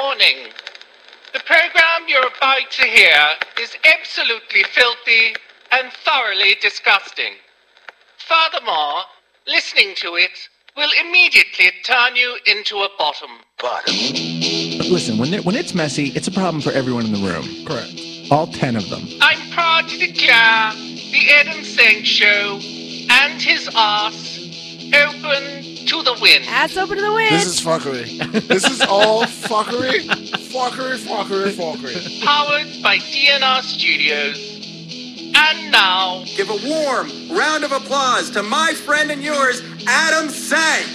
Warning. The program you're about to hear is absolutely filthy and thoroughly disgusting. Furthermore, listening to it will immediately turn you into a bottom. Bottom. Listen, when, when it's messy, it's a problem for everyone in the room. Correct. All 10 of them. I'm proud to declare the Adam Sank Show and his ass open to the wind. Ass open to the wind. This is fuckery. this is all fuckery. Fuckery, fuckery, fuckery. Powered by DNR Studios. And now, Give a warm round of applause to my friend and yours, Adam Sank.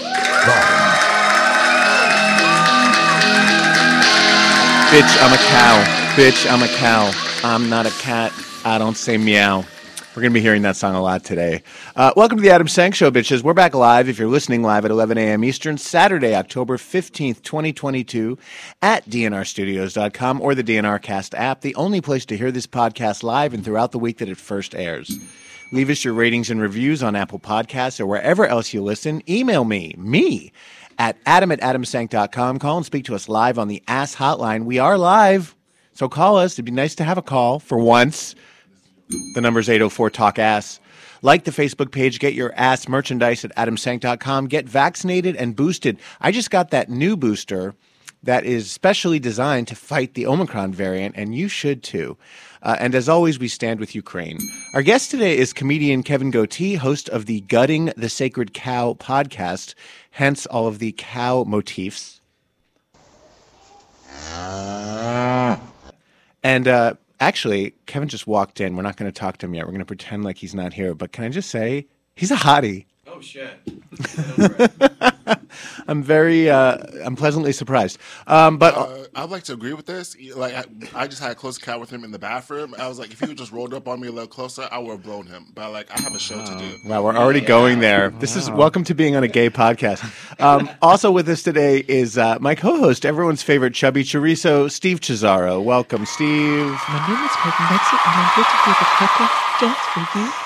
Bitch, I'm a cow. Bitch, I'm a cow. I'm not a cat. I don't say meow. We're going to be hearing that song a lot today. Uh, welcome to the Adam Sank Show, bitches. We're back live if you're listening live at 11 a.m. Eastern, Saturday, October 15th, 2022, at dnrstudios.com or the DNR Cast app, the only place to hear this podcast live and throughout the week that it first airs. Leave us your ratings and reviews on Apple Podcasts or wherever else you listen. Email me, me, at adam at adamsank.com. Call and speak to us live on the Ass Hotline. We are live, so call us. It'd be nice to have a call for once. The number's 804 Talk Ass. Like the Facebook page, get your ass merchandise at adamsank.com. Get vaccinated and boosted. I just got that new booster that is specially designed to fight the Omicron variant, and you should too. Uh, and as always, we stand with Ukraine. Our guest today is comedian Kevin Gootee, host of the Gutting the Sacred Cow podcast, hence all of the cow motifs. And uh, actually, Kevin just walked in. We're not going to talk to him yet. We're going to pretend like he's not here. But can I just say, he's a hottie. Oh shit. I'm very, uh, I'm pleasantly surprised. Um, but Uh, I'd like to agree with this. Like, I, I just had a close encounter with him in the bathroom. I was like, if he would just rolled up on me a little closer, I would have blown him. But like, I have a show to do. Wow, we're already going there. This is welcome to being on a gay podcast. Um, also with us today is uh, my co-host, everyone's favorite chubby chorizo, Steve Cesaro. Welcome, Steve. My name is Kevin Betsy, and I'm here to do the podcast just for you, Adam Sank.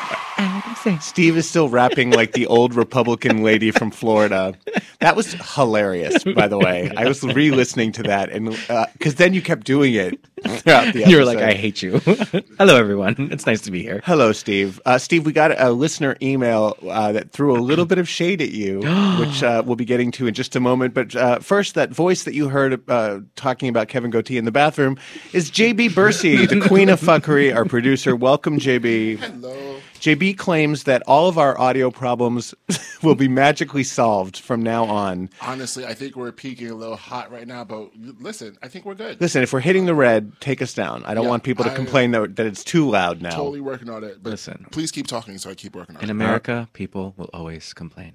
Steve is still rapping like the old Republican lady from Florida. That was hilarious, by the way. I was re-listening to that, and because then you kept doing it throughout the. You were like. I hate you. Hello, everyone. It's nice to be here. Hello, Steve. Uh, Steve, we got a listener email uh, that threw a little bit of shade at you, which uh, we'll be getting to in just a moment. But uh, first, that voice that you heard uh, talking about Kevin Gootee in the bathroom is JB Bursey, the queen of fuckery, our producer. Welcome, JB. Hello. JB claims that all of our audio problems will be magically solved from now on. Honestly, I think we're peaking a little hot right now. But listen, I think we're good. Listen, if we're hitting the red, take us down. I don't Yeah, want people to I- complain that, that it's too loud now. Totally working on it. But Listen. please keep talking so I keep working on In it. In America, people will always complain.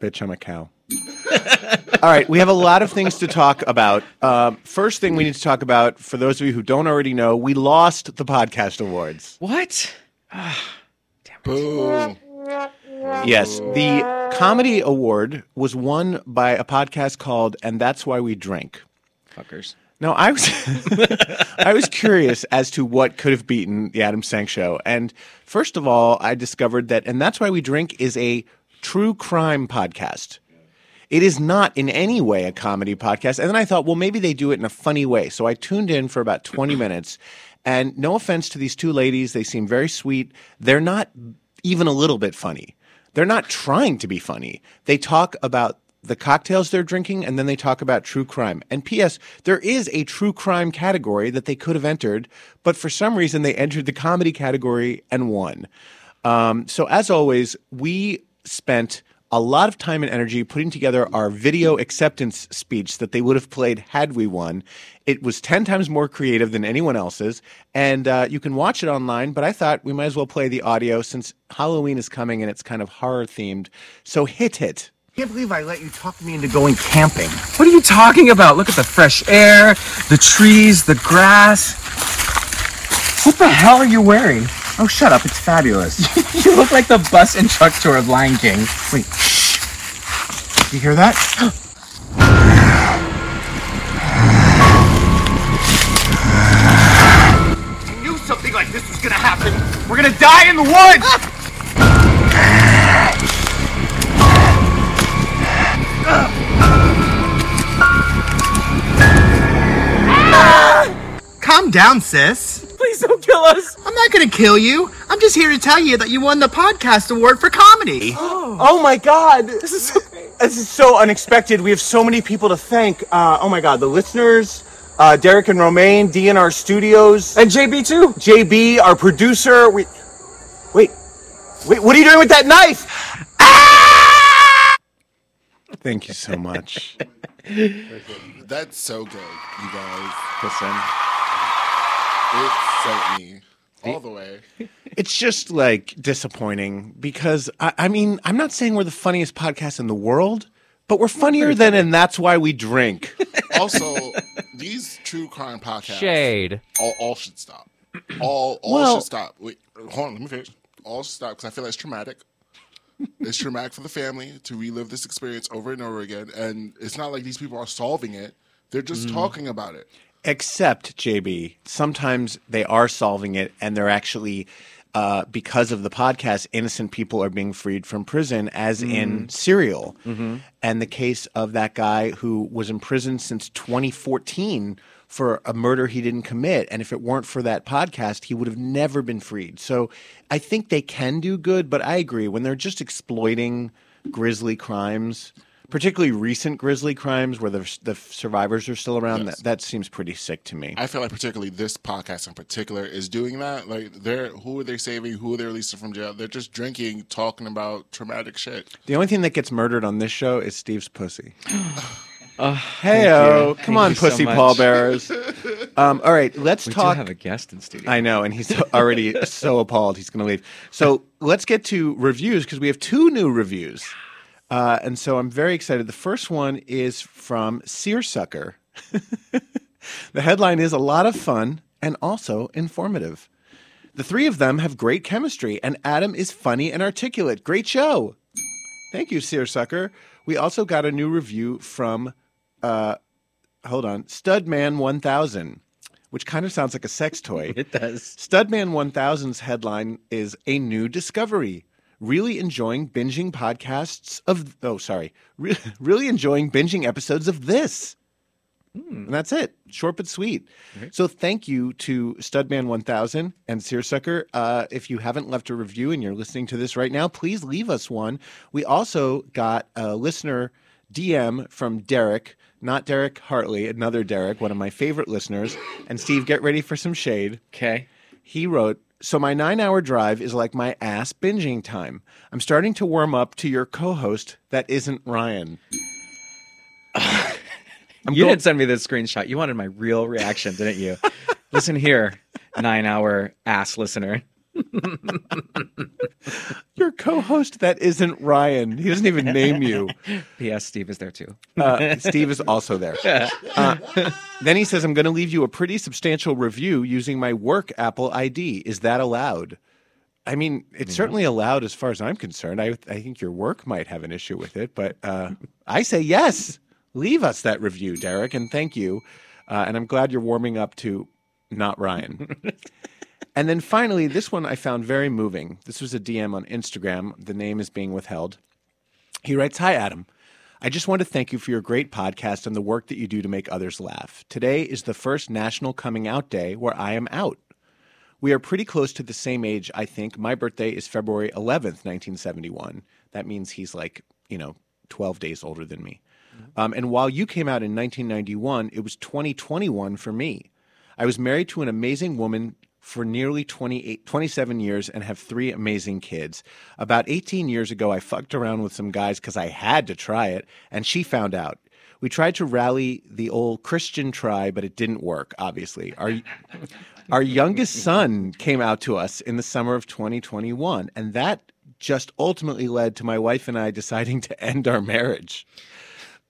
Bitch, I'm a cow. All right, we have a lot of things to talk about. Um, first thing we need to talk about, for those of you who don't already know, we lost the podcast awards. What? Boo. Yes, the comedy award was won by a podcast called "And That's Why We Drink." Fuckers. No, I was I was curious as to what could have beaten the Adam Sank show. And first of all, I discovered that and that's why we drink is a true crime podcast. It is not in any way a comedy podcast. And then I thought, well, maybe they do it in a funny way. So I tuned in for about 20 minutes. And no offense to these two ladies, they seem very sweet. They're not even a little bit funny. They're not trying to be funny. They talk about the cocktails they're drinking and then they talk about true crime. And P.S., there is a true crime category that they could have entered, but for some reason they entered the comedy category and won. Um, so, as always, we spent a lot of time and energy putting together our video acceptance speech that they would have played had we won. It was 10 times more creative than anyone else's, and uh, you can watch it online, but I thought we might as well play the audio since Halloween is coming and it's kind of horror themed. So, hit it. can't believe I let you talk me into going camping. What are you talking about? Look at the fresh air, the trees, the grass. What the hell are you wearing? Oh, shut up. It's fabulous. You look like the bus and truck tour of Lion King. Wait, shh. You hear that? I knew something like this was gonna happen. We're gonna die in the woods! Ah! Ah! Calm down, sis. Please don't kill us. I'm not gonna kill you. I'm just here to tell you that you won the podcast award for comedy. Oh my God! This is so, this is so unexpected. We have so many people to thank. Uh, oh my God, the listeners, uh, Derek and Romaine, DNR Studios, And JB too. JB, our producer. We wait, wait. What are you doing with that knife? Ah! Thank you so much. That's so good, you guys. Listen, It sent me all the way. it's just like disappointing because I, I mean, I'm not saying we're the funniest podcast in the world, but we're funnier than, and that's why we drink. Also, these true crime podcasts Shade. all, all should stop. All all Well- should stop. Wait, hold on, let me finish. All should stop because I feel like it's traumatic. It's traumatic for the family to relive this experience over and over again, and it's not like these people are solving it; they're just mm. talking about it. Except JB, sometimes they are solving it, and they're actually. Uh, because of the podcast, innocent people are being freed from prison, as in Serial. And the case of that guy who was in prison since 2014 for a murder he didn't commit. And if it weren't for that podcast, he would have never been freed. So I think they can do good, but I agree. When they're just exploiting grisly crimes, particularly recent grisly crimes where the, the survivors are still around, Yes. that, that seems pretty sick to me. I feel like particularly this podcast in particular is doing that. Like, they're who are they saving? Who are they releasing from jail? They're just drinking, talking about traumatic shit. The only thing that gets murdered on this show is Steve's pussy. Oh, Heyo, Thank come you on, pussy much. pallbearers. Um, all right, let's We talk. do have a guest in studio. I know, and he's already so appalled he's going to leave. So let's get to reviews because we have two new reviews. Uh, and so I'm very excited. The first one is from Seersucker. the headline is A lot of fun and also informative. The three of them have great chemistry, and Adam is funny and articulate. Great show. Thank you, Seersucker. We also got a new review from, uh, hold on, Studman1000, which kind of sounds like a sex toy. It does. Studman 1000's headline is A New Discovery. Really enjoying binging podcasts of, oh, sorry, Re- really enjoying binging episodes of this. And that's it. Short but sweet. So thank you to Studman 1000 and Seersucker. Uh, if you haven't left a review and you're listening to this right now, please leave us one. We also got a listener DM from Derek, not Derek Hartley, another Derek, one of my favorite listeners. And Steve, get ready for some shade. Okay. He wrote, So my nine hour drive is like my ass binging time. I'm starting to warm up to your co host that isn't Ryan. you go- didn't send me this screenshot. You wanted my real reaction, didn't you? Listen here, nine hour ass listener. Your co host that isn't Ryan. He doesn't even name you. P.S. Steve is there too. Uh, Steve is also there. Uh, then he says, I'm going to leave you a pretty substantial review using my work Apple ID. Is that allowed? I mean, it's certainly allowed as far as I'm concerned. I, I think your work might have an issue with it, but uh, I say yes. Leave us that review, Derek, and thank you. Uh, and I'm glad you're warming up to not Ryan. And then finally, this one I found very moving. This was a DM on Instagram. The name is being withheld. He writes Hi, Adam. I just want to thank you for your great podcast and the work that you do to make others laugh. Today is the first National Coming Out Day where I am out. We are pretty close to the same age, I think. My birthday is February 11th, 1971. That means he's like, you know, 12 days older than me. Um, and while you came out in 1991, it was 2021 for me. I was married to an amazing woman for nearly 28, 27 years and have three amazing kids. About 18 years ago, I fucked around with some guys because I had to try it, and she found out. We tried to rally the old Christian try, but it didn't work, obviously. Our, our youngest son came out to us in the summer of 2021, and that just ultimately led to my wife and I deciding to end our marriage.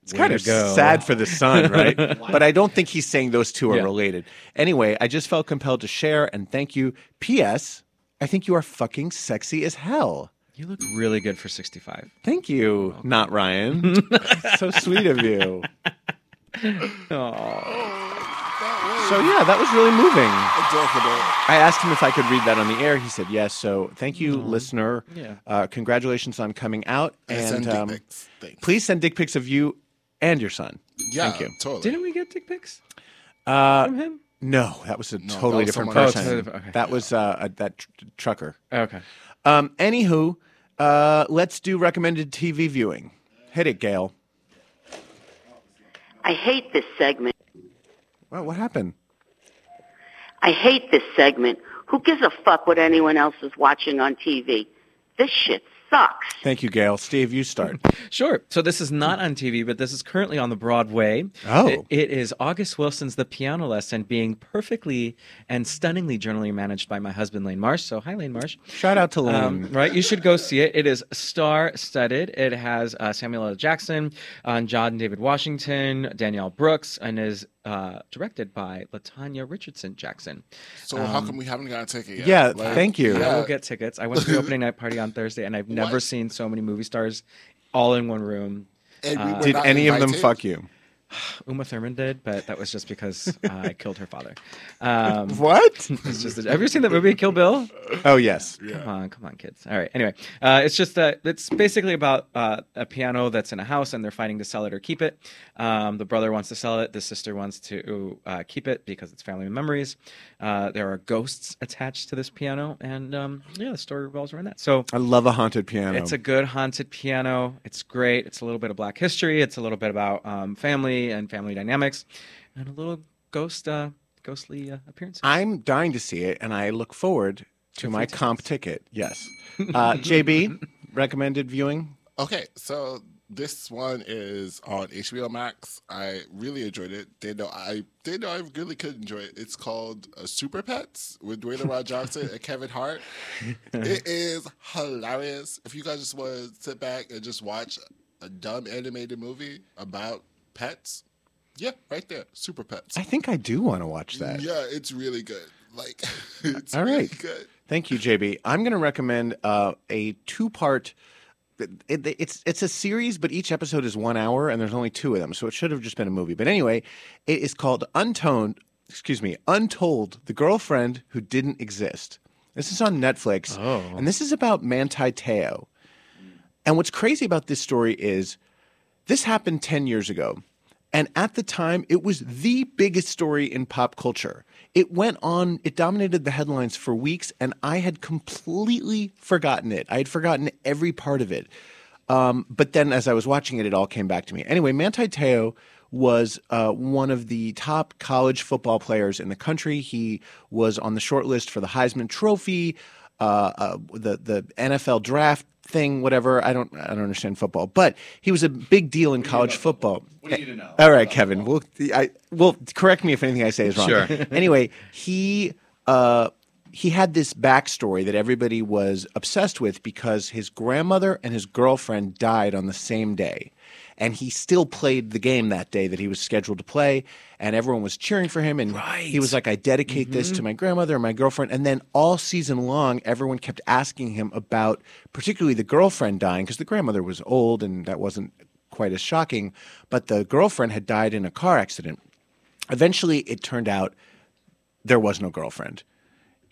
It's Way kind of go. sad for the son, right? but I don't think he's saying those two are Yeah. related. Anyway, I just felt compelled to share and thank you. P.S. I think you are fucking sexy as hell. You look really good for 65. Thank you, not Ryan. so sweet of you. So yeah, that was really moving. Adorable. I asked him if I could read that on the air. He said yes. So thank you, listener. Yeah. Uh, congratulations on coming out. And And send dick um, pics. Please send dick pics of you and your son. Yeah, Thank you. Totally. Didn't we get dick pics Uh, from him? No, that was a No, totally that was different someone else. person. Oh, totally different- okay. That was uh, a, that tr- trucker. Okay. Um, anywho, uh, let's do recommended TV viewing. Hit it, Gail. I hate this segment. Well, what happened? I hate this segment. Who gives a fuck what anyone else is watching on TV? This shit sucks. Thank you, Gail. Steve, you start. Sure. So this is not on TV, but this is currently on the Broadway. Oh. It- it is August Wilson's The Piano Lesson being perfectly and stunningly journally managed by my husband, Lane Marsh. So, hi, Lane Marsh. Shout out to Lane. Um, right, you should go see it. It is star-studded. It has uh, Samuel L. Jackson, uh, John David Washington, Danielle Brooks, and is uh, directed by Latanya Richardson Jackson. So how come we haven't got a ticket yet? yeah, Like, thank you. I will get tickets. I went to the opening night party on Thursday, and I've never What? seen so many movie stars all in one room. And we were Did not any of them fuck you? Uma Thurman did, but that was just because uh, I killed her father. Um, What? it's just have you seen that movie Kill Bill? oh, yes. Come on, come on, kids. All right. Anyway, uh, it's just that it's basically about uh, a piano that's in a house and they're fighting to sell it or keep it. Um, the brother wants to sell it. The sister wants to uh, keep it because it's family memories. Uh, there are ghosts attached to this piano, and um, yeah, the story revolves around that. So I love a haunted piano. it's a good haunted piano. It's great. It's a little bit of Black history. It's a little bit about um, family and family dynamics, and a little ghost, uh, ghostly uh, appearances. I'm dying to see it, and I look forward to my comp ticket. Yes. Uh, JB, recommended viewing? Okay, so this one is on HBO Max. I really enjoyed it. They know I they know I really could enjoy it. It's called uh, Super Pets with Dwayne The Rock Johnson and Kevin Hart. It is hilarious. If you guys just want to sit back and just watch a dumb animated movie about pets, yeah, right there, Super Pets. I think I do want to watch that. Yeah, it's really good. Like, it's All really good. Thank you, JB. I'm going to recommend uh, a two part. It, it- it's it's a series, but each episode is one hour, and there's only two of them, so it should have just been a movie. But anyway, it is called Untoned. Excuse me, Untold: The Girlfriend Who Didn't Exist. This is on Netflix, Oh. and this is about Manti Teo. And what's crazy about this story is this happened 10 years ago. And at the time, it was the biggest story in pop culture. It went on, it dominated the headlines for weeks, and I had completely forgotten it. I had forgotten every part of it. Um, but then as I was watching it, it all came back to me. Anyway, Manti Teo was uh, one of the top college football players in the country. He was on the short list for the Heisman Trophy, uh, uh, the the NFL draft thing, whatever. I don't I don't understand football, but he was a big deal in college football. What do you know? All right, Kevin. Well, I well correct me if anything I say is wrong. Sure. anyway, he. Uh, he had this backstory that everybody was obsessed with because his grandmother and his girlfriend died on the same day. And he still played the game that day that he was scheduled to play, and everyone was cheering for him. And he was like, I dedicate this to mm-hmm. my grandmother and my girlfriend. And then all season long, everyone kept asking him about particularly the girlfriend dying because the grandmother was old and that wasn't quite as shocking. But the girlfriend had died in a car accident. Eventually, it turned out there was no girlfriend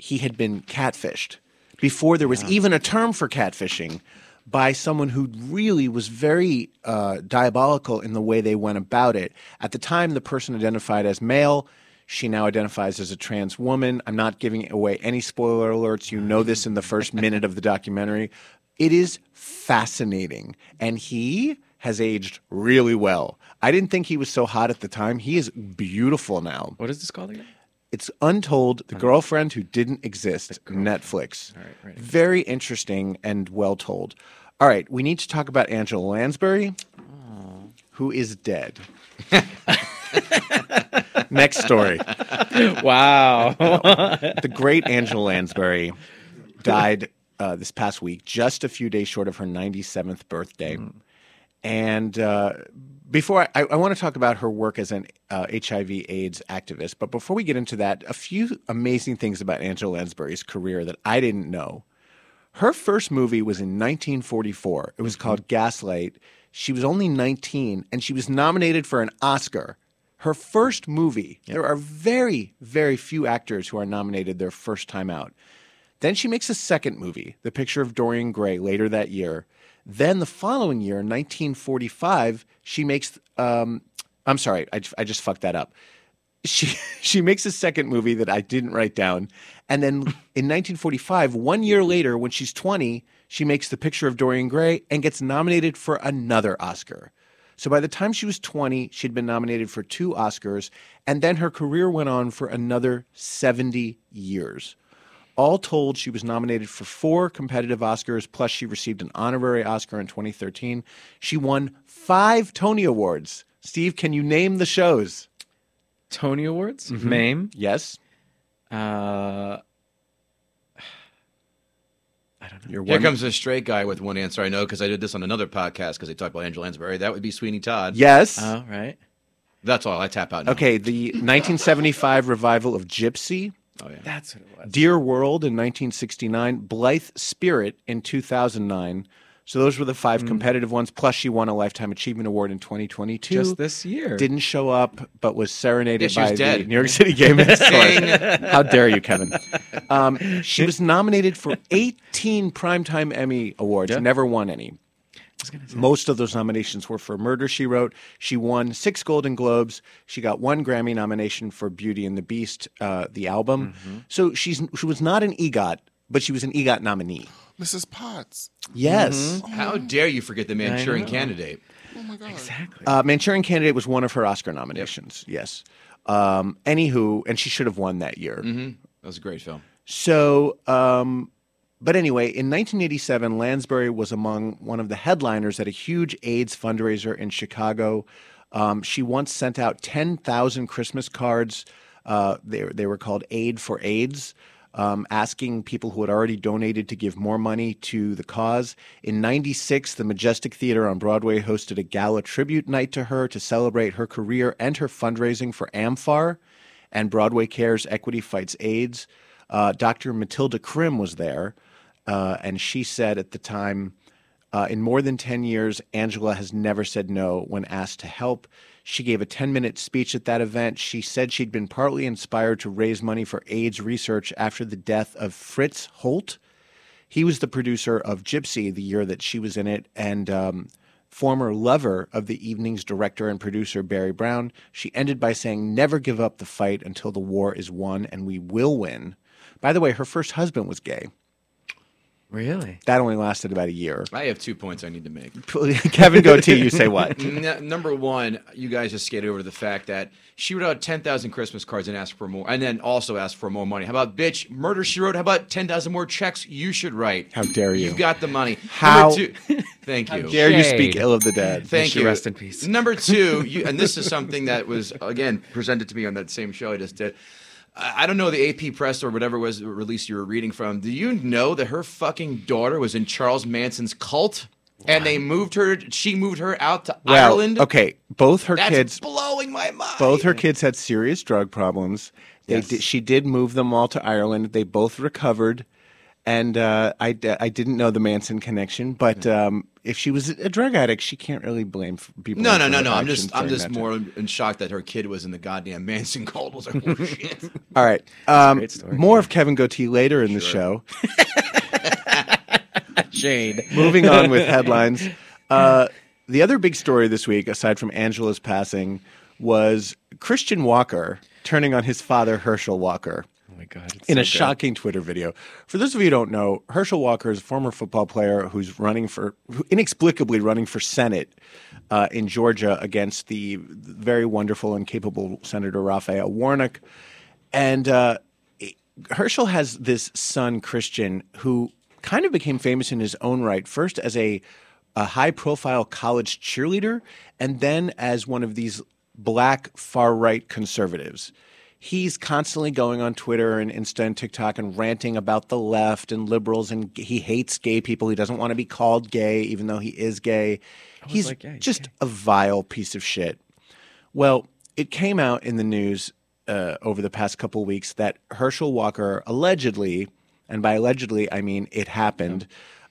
he had been catfished before there was even a term for catfishing by someone who really was very uh, diabolical in the way they went about it. At the time, the person identified as male. She now identifies as a trans woman. I'm not giving away any spoiler alerts. You know this in the first minute of the documentary. It is fascinating. And he has aged really well. I didn't think he was so hot at the time. He is beautiful now. what is this called again? It's Untold, The Girlfriend Who Didn't Exist, Netflix. right. Very interesting and well told. All right, we need to talk about Angela Lansbury, who is dead. Next story. Wow. The great Angela Lansbury died uh, this past week, just a few days short of her 97th birthday. And uh, before I, I want to talk about her work as an uh, HIV/AIDS activist, but before we get into that, a few amazing things about Angela Lansbury's career that I didn't know. Her first movie was in 1944. It was called Gaslight. She was only 19, and she was nominated for an Oscar. Her first movie. There are very, very few actors who are nominated their first time out. Then she makes a second movie, The Picture of Dorian Gray, later that year. Then the following year, 1945, she makes. Um, I'm sorry, I, I just fucked that up. she she makes a second movie that I didn't write down, and then in 1945, one year later, when she's 20, she makes The Picture of Dorian Gray and gets nominated for another Oscar. So by the time she was 20, she'd been nominated for two Oscars, and then her career went on for another 70 years. All told, she was nominated for four competitive Oscars, plus she received an honorary Oscar in 2013. She won five Tony Awards. Steve, can you name the shows? Tony Awards, Mhm. Mame. Yes. Uh, I don't know. You're Here one- comes a straight guy with one answer I know because I did this on another podcast because they talked about Angela Lansbury. That would be Sweeney Todd. Yes. Oh, right. That's all. I tap out. Now. Okay, the 1975 revival of Gypsy. Oh yeah. That's what it was. Dear World in 1969, Blithe Spirit in 2009. So those were the five competitive ones. Plus, she won a Lifetime Achievement Award in 2022. Just this year. Didn't show up, but was serenaded Yeah, by was the dead. New York City Dang. How dare you, Kevin? Um, she was nominated for 18 Primetime Emmy Awards, never won any. Most of those nominations were for Murder, She Wrote. She won six Golden Globes. She got one Grammy nomination for Beauty and the Beast, uh, the album. So she's she was not an EGOT, but she was an EGOT nominee. Mrs. Potts. Yes. How dare you forget the Manchurian. Candidate? Oh my god. Exactly. Uh, Manchurian Candidate was one of her Oscar nominations. Yes. Um, anywho, and she should have won that year. Mm-hmm. That was a great film. So, um, but anyway, in 1987, Lansbury was among one of the headliners at a huge AIDS fundraiser in Chicago. Um, she once sent out 10,000 Christmas cards. Uh, they, they were called Aid for AIDS, um, asking people who had already donated to give more money to the cause. In 96, the Majestic Theater on Broadway hosted a gala tribute night to her to celebrate her career and her fundraising for AMFAR and Broadway Cares Equity Fights AIDS. Uh, Dr. Mathilde Krim was there, uh, and she said at the time, uh, in more than 10 years, Angela has never said no when asked to help. She gave a 10 minute speech at that event. She said she'd been partly inspired to raise money for AIDS research after the death of Fritz Holt. He was the producer of Gypsy the year that she was in it, and um, former lover of the evening's director and producer Barry Brown. She ended by saying, Never give up the fight until the war is won, and we will win. By the way, her first husband was gay. Really? That only lasted about a year. I have two points I need to make. Kevin Gootee, you say what? N- number one, you guys just skated over the fact that she wrote out 10,000 Christmas cards and asked for more, and then also asked for more money. How about, bitch, murder she wrote? How about 10,000 more checks you should write? How dare you? You've got the money. How- Number two, thank you. How Dare you speak ill of the dead? Thank you. rest in peace. Number two, you, and this is something that was again presented to me on that same show I just did. I don't know the AP press or whatever it was release you were reading from. Do you know that her fucking daughter was in Charles Manson's cult, and they moved her? She moved her out to Well, Ireland. okay, both her kids That's kids blowing my mind. both her kids had serious drug problems. They Yes. did, she did move them all to Ireland. They both recovered, and uh, I I didn't know the Manson connection. But um, if she was a drug addict, she can't really blame people. No, no, no, no. I'm just, I'm just more in shock that her kid was in the goddamn Manson cult. Was like, oh shit. All right. Um, story. more of Kevin Gootee later in the show. Jade. Moving on with headlines. Uh, the other big story this week, aside from Angela's passing, was Christian Walker turning on his father, Herschel Walker. Oh my god. in so a good. shocking Twitter video. For those of you who don't know, Herschel Walker is a former football player who's running for, who inexplicably running for Senate uh, in Georgia against the very wonderful and capable Senator Raphael Warnock. And uh, Herschel has this son, Christian, who kind of became famous in his own right, first as a, a high profile college cheerleader, and then as one of these black far right conservatives. He's constantly going on Twitter and Insta and TikTok and ranting about the left and liberals, and he hates gay people. He doesn't want to be called gay, even though he is gay. He's like, yeah, just a vile piece of shit. Well, it came out in the news uh, over the past couple weeks that Herschel Walker allegedly, and by allegedly I mean it happened,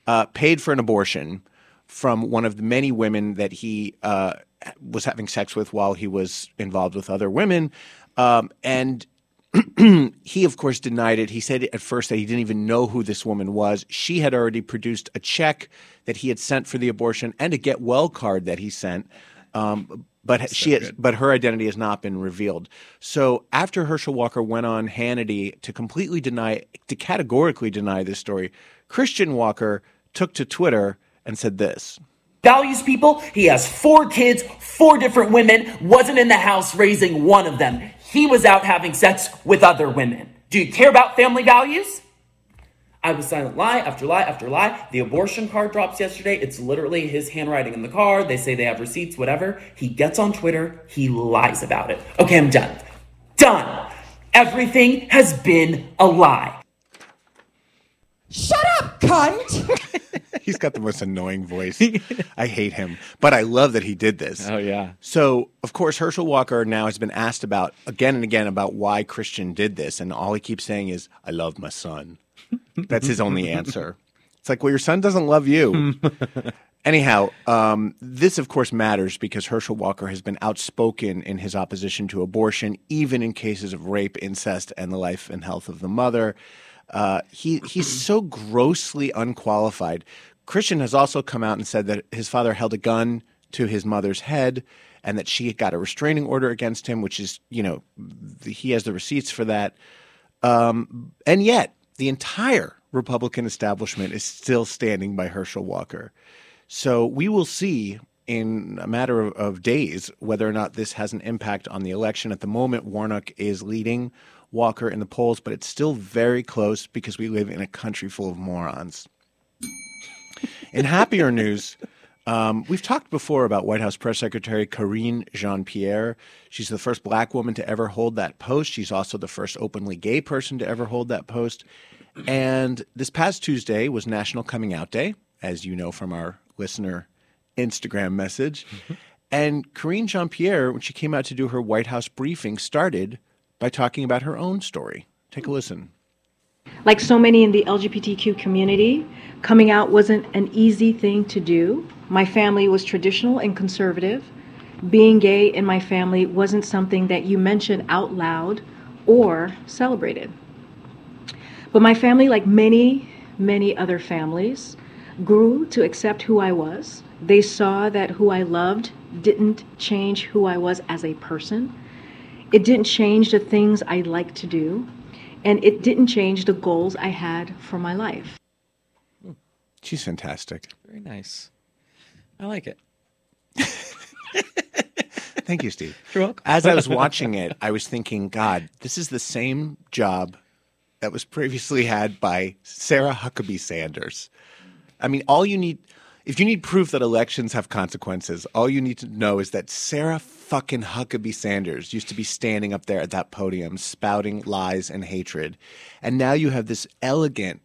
uh, paid for an abortion from one of the many women that he uh, was having sex with while he was involved with other women. Um, and he, of course, denied it. He said at first that he didn't even know who this woman was. She had already produced a check that he had sent for the abortion and a get well card that he sent. Um, but she has, but her identity has not been revealed. So after Herschel Walker went on Hannity to completely deny, to categorically deny this story, Christian Walker took to Twitter and said this. values people. He has four kids, four different women, wasn't in the house raising one of them. He was out having sex with other women. Do you care about family values? I was silent lie after lie after lie. The abortion card drops yesterday. It's literally his handwriting in the card. They say they have receipts, whatever. He gets on Twitter. He lies about it. Okay, I'm done. Done. Everything has been a lie. Shut up, cunt! He's got the most annoying voice. I hate him, but I love that he did this. Oh yeah. So, of course, Herschel Walker now has been asked about again and again about why Christian did this, and all he keeps saying is, "I love my son." That's his only answer. It's like, well, your son doesn't love you. Anyhow, um, this of course matters because Herschel Walker has been outspoken in his opposition to abortion, even in cases of rape, incest, and the life and health of the mother. Uh, he he's so grossly unqualified. Christian has also come out and said that his father held a gun to his mother's head and that she got a restraining order against him, which is you know he has the receipts for that. Um, and yet, the entire Republican establishment is still standing by Herschel Walker. So we will see in a matter of, of days whether or not this has an impact on the election. At the moment, Warnock is leading Walker in the polls, but it's still very close because we live in a country full of morons. In happier news, um, we've talked before about White House Press Secretary Karine Jean Pierre. She's the first black woman to ever hold that post. She's also the first openly gay person to ever hold that post. And this past Tuesday was National Coming Out Day, as you know from our listener Instagram message. And Karine Jean Pierre, when she came out to do her White House briefing, started by talking about her own story. Take a listen. Like so many in the LGBTQ community, coming out wasn't an easy thing to do. My family was traditional and conservative. Being gay in my family wasn't something that you mentioned out loud or celebrated. But my family, like many, many other families, grew to accept who I was. They saw that who I loved didn't change who I was as a person. It didn't change the things I like to do. And it didn't change the goals I had for my life. She's fantastic. Very nice. I like it. Thank you, Steve. You're welcome. As I was watching it, I was thinking, God, this is the same job that was previously had by Sarah Huckabee Sanders. I mean, all you need, if you need proof that elections have consequences, all you need to know is that Sarah fucking Huckabee Sanders used to be standing up there at that podium spouting lies and hatred. And now you have this elegant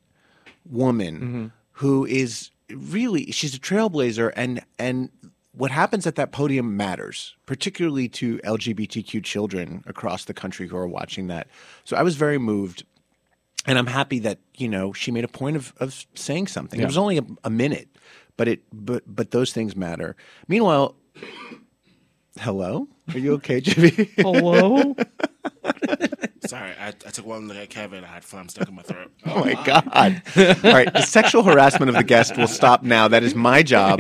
woman mm-hmm. who is really she's a trailblazer and and what happens at that podium matters particularly to lgbtq children across the country who are watching that. So i was very moved and i'm happy that you know she made a point of, of saying something. It was only a, a minute but it but but those things matter meanwhile hello are you okay jimmy hello Sorry, I, I took one look at Kevin. I had phlegm stuck in my throat. Oh my God. All right. The sexual harassment of the guest will stop now. That is my job,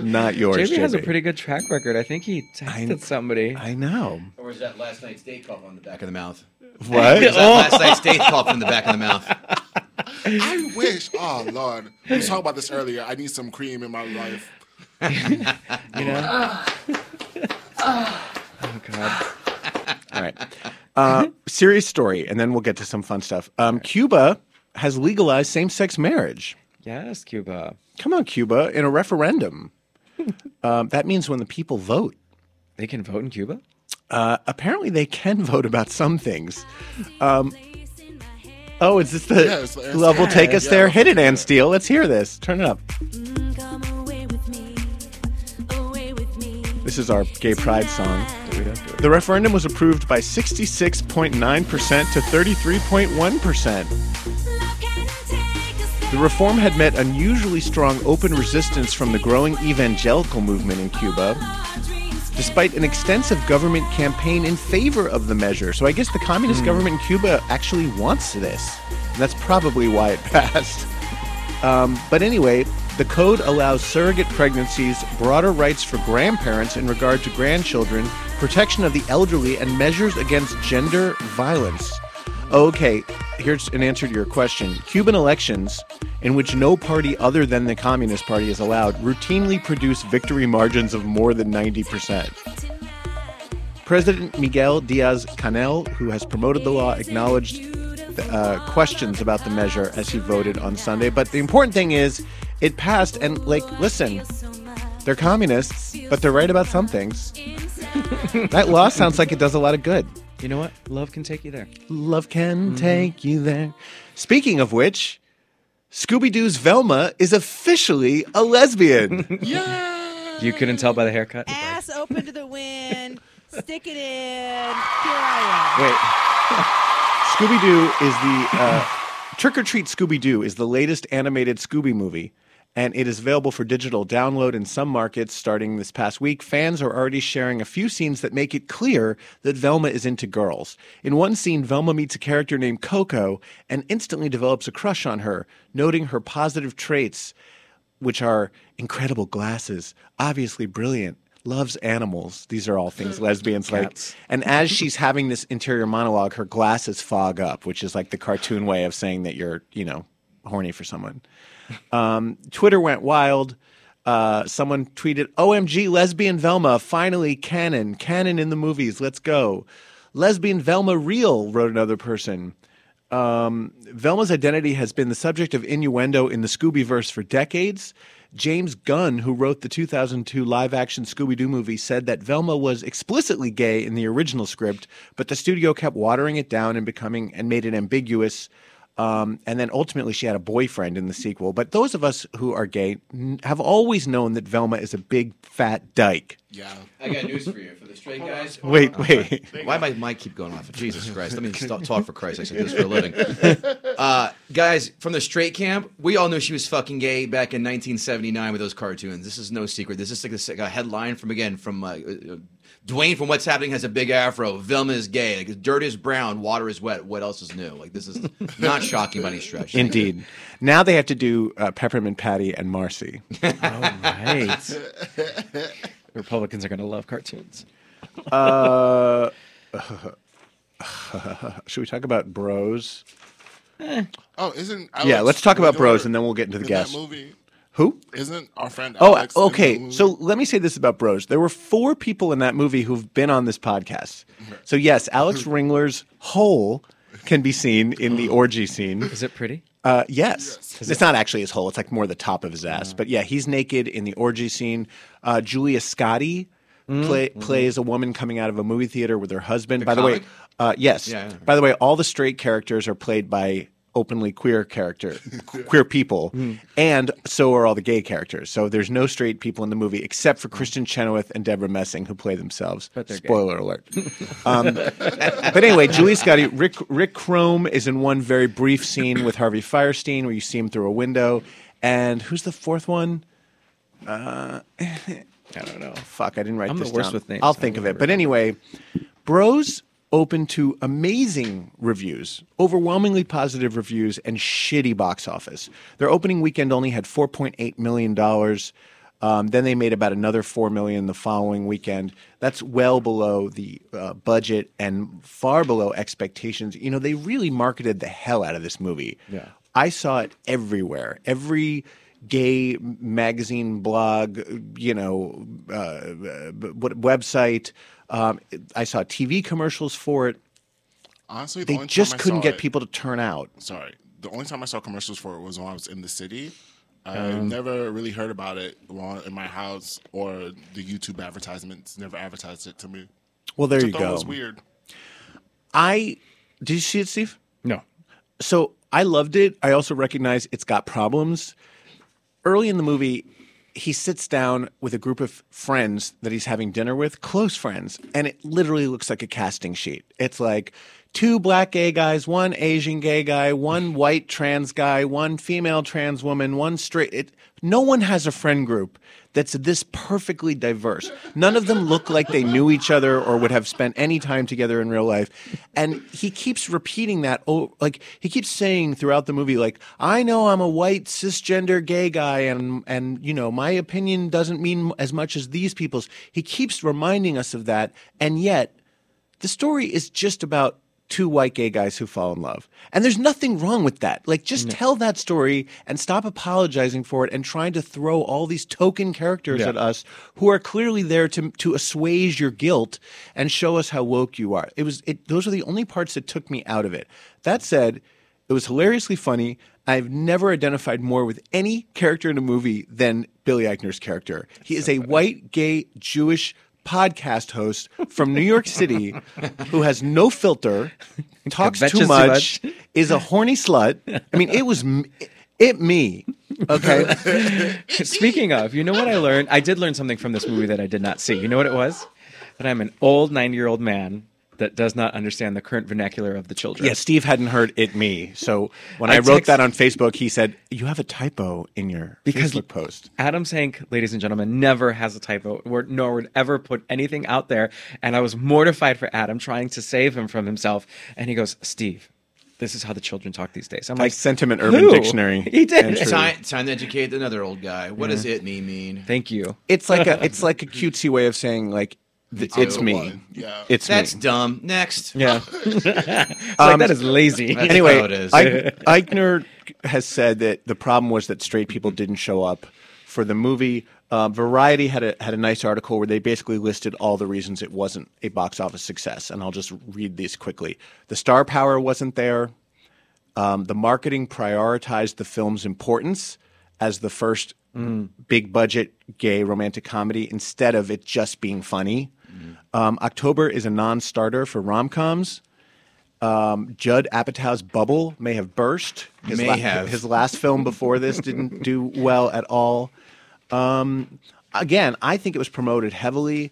not yours. JB has a pretty good track record. I think he texted somebody. I know. Or was that last night's date cough on the back of the mouth? What? Was that last night's date cough in the back of the mouth? I wish. Oh Lord, we was talking about this earlier. I need some cream in my life. You know? Oh God. All right. Uh, serious story, and then we'll get to some fun stuff. Um, Cuba has legalized same-sex marriage. Yes, Cuba. Come on, Cuba, in a referendum. um, that means when the people vote. They can vote in Cuba? Uh, apparently, they can vote about some things. Um, oh, is this the Yeah, it's- it's- love will take us yeah, there? Love Hit it, Ann Steele. Let's hear this. Turn it up. This is our gay pride song. The referendum was approved by 66.9% to 33.1%. The reform had met unusually strong open resistance from the growing evangelical movement in Cuba, despite an extensive government campaign in favor of the measure. So I guess the communist government in Cuba actually wants this. And that's probably why it passed. Um, but anyway, The code allows surrogate pregnancies, broader rights for grandparents in regard to grandchildren, protection of the elderly, and measures against gender violence. Okay, here's an answer to your question. Cuban elections, in which no party other than the Communist Party is allowed, routinely produce victory margins of more than 90%. President Miguel Diaz Canel, who has promoted the law, acknowledged uh, questions about the measure as he voted on Sunday. But the important thing is, it passed. And, like, listen, they're communists, but they're right about some things. that law sounds like it does a lot of good. You know what? Love can take you there. Love can take you there. Speaking of which, Scooby Doo's Velma is officially a lesbian. Yeah. You couldn't tell by the haircut. Ass open to the wind. Stick it in. Here I am. Wait. Scooby Doo is the uh, Trick or Treat Scooby Doo is the latest animated Scooby movie, and it is available for digital download in some markets starting this past week. Fans are already sharing a few scenes that make it clear that Velma is into girls. In one scene, Velma meets a character named Coco and instantly develops a crush on her, noting her positive traits, which are incredible glasses, obviously brilliant. Loves animals. These are all things lesbians like. And as she's having this interior monologue, her glasses fog up, which is like the cartoon way of saying that you're, you know, horny for someone. Um, Twitter went wild. Uh, someone tweeted, OMG, lesbian Velma, finally canon, canon in the movies, let's go. Lesbian Velma real, wrote another person. Um, Velma's identity has been the subject of innuendo in the Scoobyverse for decades. James Gunn, who wrote the 2002 live action Scooby Doo movie, said that Velma was explicitly gay in the original script, but the studio kept watering it down and becoming and made it ambiguous. Um, and then ultimately, she had a boyfriend in the sequel. But those of us who are gay n- have always known that Velma is a big fat dyke. Yeah. I got news for you. For the straight guys. Wait, wait. Why my mic keep going off? Jesus Christ. Let me stop, talk for Christ. I said this for a living. Uh, guys, from the straight camp, we all knew she was fucking gay back in 1979 with those cartoons. This is no secret. This is like a, like a headline from, again, from uh, uh, Dwayne from What's Happening has a big afro. Velma is gay. Like, dirt is brown. Water is wet. What else is new? Like, this is not shocking by any stretch. Indeed. Now they have to do uh, Peppermint Patty and Marcy. Oh, right. Republicans are going to love cartoons. Uh, should we talk about Bros? Oh, isn't yeah, let's talk about Bros, and then we'll get into the in guests. That movie? Who? Isn't our friend Oh, Alex in the okay. movie? So let me say this about Bros. There were four people in that movie who've been on this podcast. So yes, Alex Ringler's hole can be seen in the orgy scene. Is it pretty? Uh, yes. It's not actually his hole. It's like more the top of his ass. But yeah, he's naked in the orgy scene. Uh, Julia Scotti play, plays a woman coming out of a movie theater with her husband. The by the way, comic? uh, yes. Yeah, yeah. By the way, all the straight characters are played by openly queer character queer people and so are all the gay characters so there's no straight people in the movie except for Kristin Chenoweth and Debra Messing who play themselves But they're gay. spoiler alert um, but anyway Julia Scotti rick rick Crom is in one very brief scene with Harvey Fierstein where you see him through a window and who's the fourth one uh, I don't know. Fuck, I didn't write I'm the this worst down. with names. I'll I think of it. But anyway, Bros open to amazing reviews, overwhelmingly positive reviews, and shitty box office. Their opening weekend only had 4.8 million dollars. Um, then they made about another four million the following weekend. That's well below the uh, budget and far below expectations. You know, they really marketed the hell out of this movie. Yeah. I saw it everywhere. Every gay magazine, blog, you know, uh, uh, website. Um, I saw TV commercials for it. Honestly, the They only just time couldn't saw get it- people to turn out. Sorry, the only time I saw commercials for it was when I was in the city. I Um, never really heard about it while in my house or the YouTube advertisements. Never advertised it to me. Well, there Which you thought go. Was weird. I did you see it, Steve? No. So I loved it. I also recognize it's got problems. Early in the movie, he sits down with a group of friends that he's having dinner with, close friends, and it literally looks like a casting sheet. It's like two black gay guys, one Asian gay guy, one white trans guy, one female trans woman, one straight. It, no one has a friend group that's this perfectly diverse. None of them look like they knew each other or would have spent any time together in real life. And he keeps repeating that. Oh, like he keeps saying throughout the movie, like, I know I'm a white cisgender gay guy and, and, you know, my opinion doesn't mean as much as these people's. He keeps reminding us of that. And yet the story is just about two white gay guys who fall in love. And there's nothing wrong with that. Like, just tell that story and stop apologizing for it and trying to throw all these token characters Yeah. at us who are clearly there to, to assuage your guilt and show us how woke you are. It was, it, those are the only parts that took me out of it. That said, it was hilariously funny. I've never identified more with any character in a movie than Billy Eichner's character. He is a white, gay, Jewish podcast host from New York City who has no filter, talks too much. is a horny slut. I mean, it was m- it me. Okay. Speaking of, you know what I learned? I did learn something from this movie that I did not see. You know what it was? That I'm an old 90 year old man that does not understand the current vernacular of the children. Yeah, Steve hadn't heard it me. So when I I, wrote text- that on Facebook, he said, "You have a typo in your Because- Facebook post." Adam Sank, ladies and gentlemen, never has a typo, or, nor would ever put anything out there. And I was mortified for Adam, trying to save him from himself. And he goes, Steve, this is how the children talk these days. I'm I like, sent him an Urban "Who?" Dictionary He did. Time, time to educate another old guy. What does it me mean? Thank you. It's like a it's like a cutesy way of saying like th- too. It's me. One. Yeah. It's That's me. dumb. Next. Yeah. It's like, Um, that is lazy. That's anyway, how it is. Eichner has said that the problem was that straight people didn't show up for the movie. Uh, Variety had a had a nice article where they basically listed all the reasons it wasn't a box office success, and I'll just read these quickly. The star power wasn't there. Um, the marketing prioritized the film's importance as the first big budget gay romantic comedy instead of it just being funny. Um, October is a non starter for rom coms. Um, Judd Apatow's bubble may have burst. His May have. His last film before this didn't do well at all. Um, again, I think it was promoted heavily.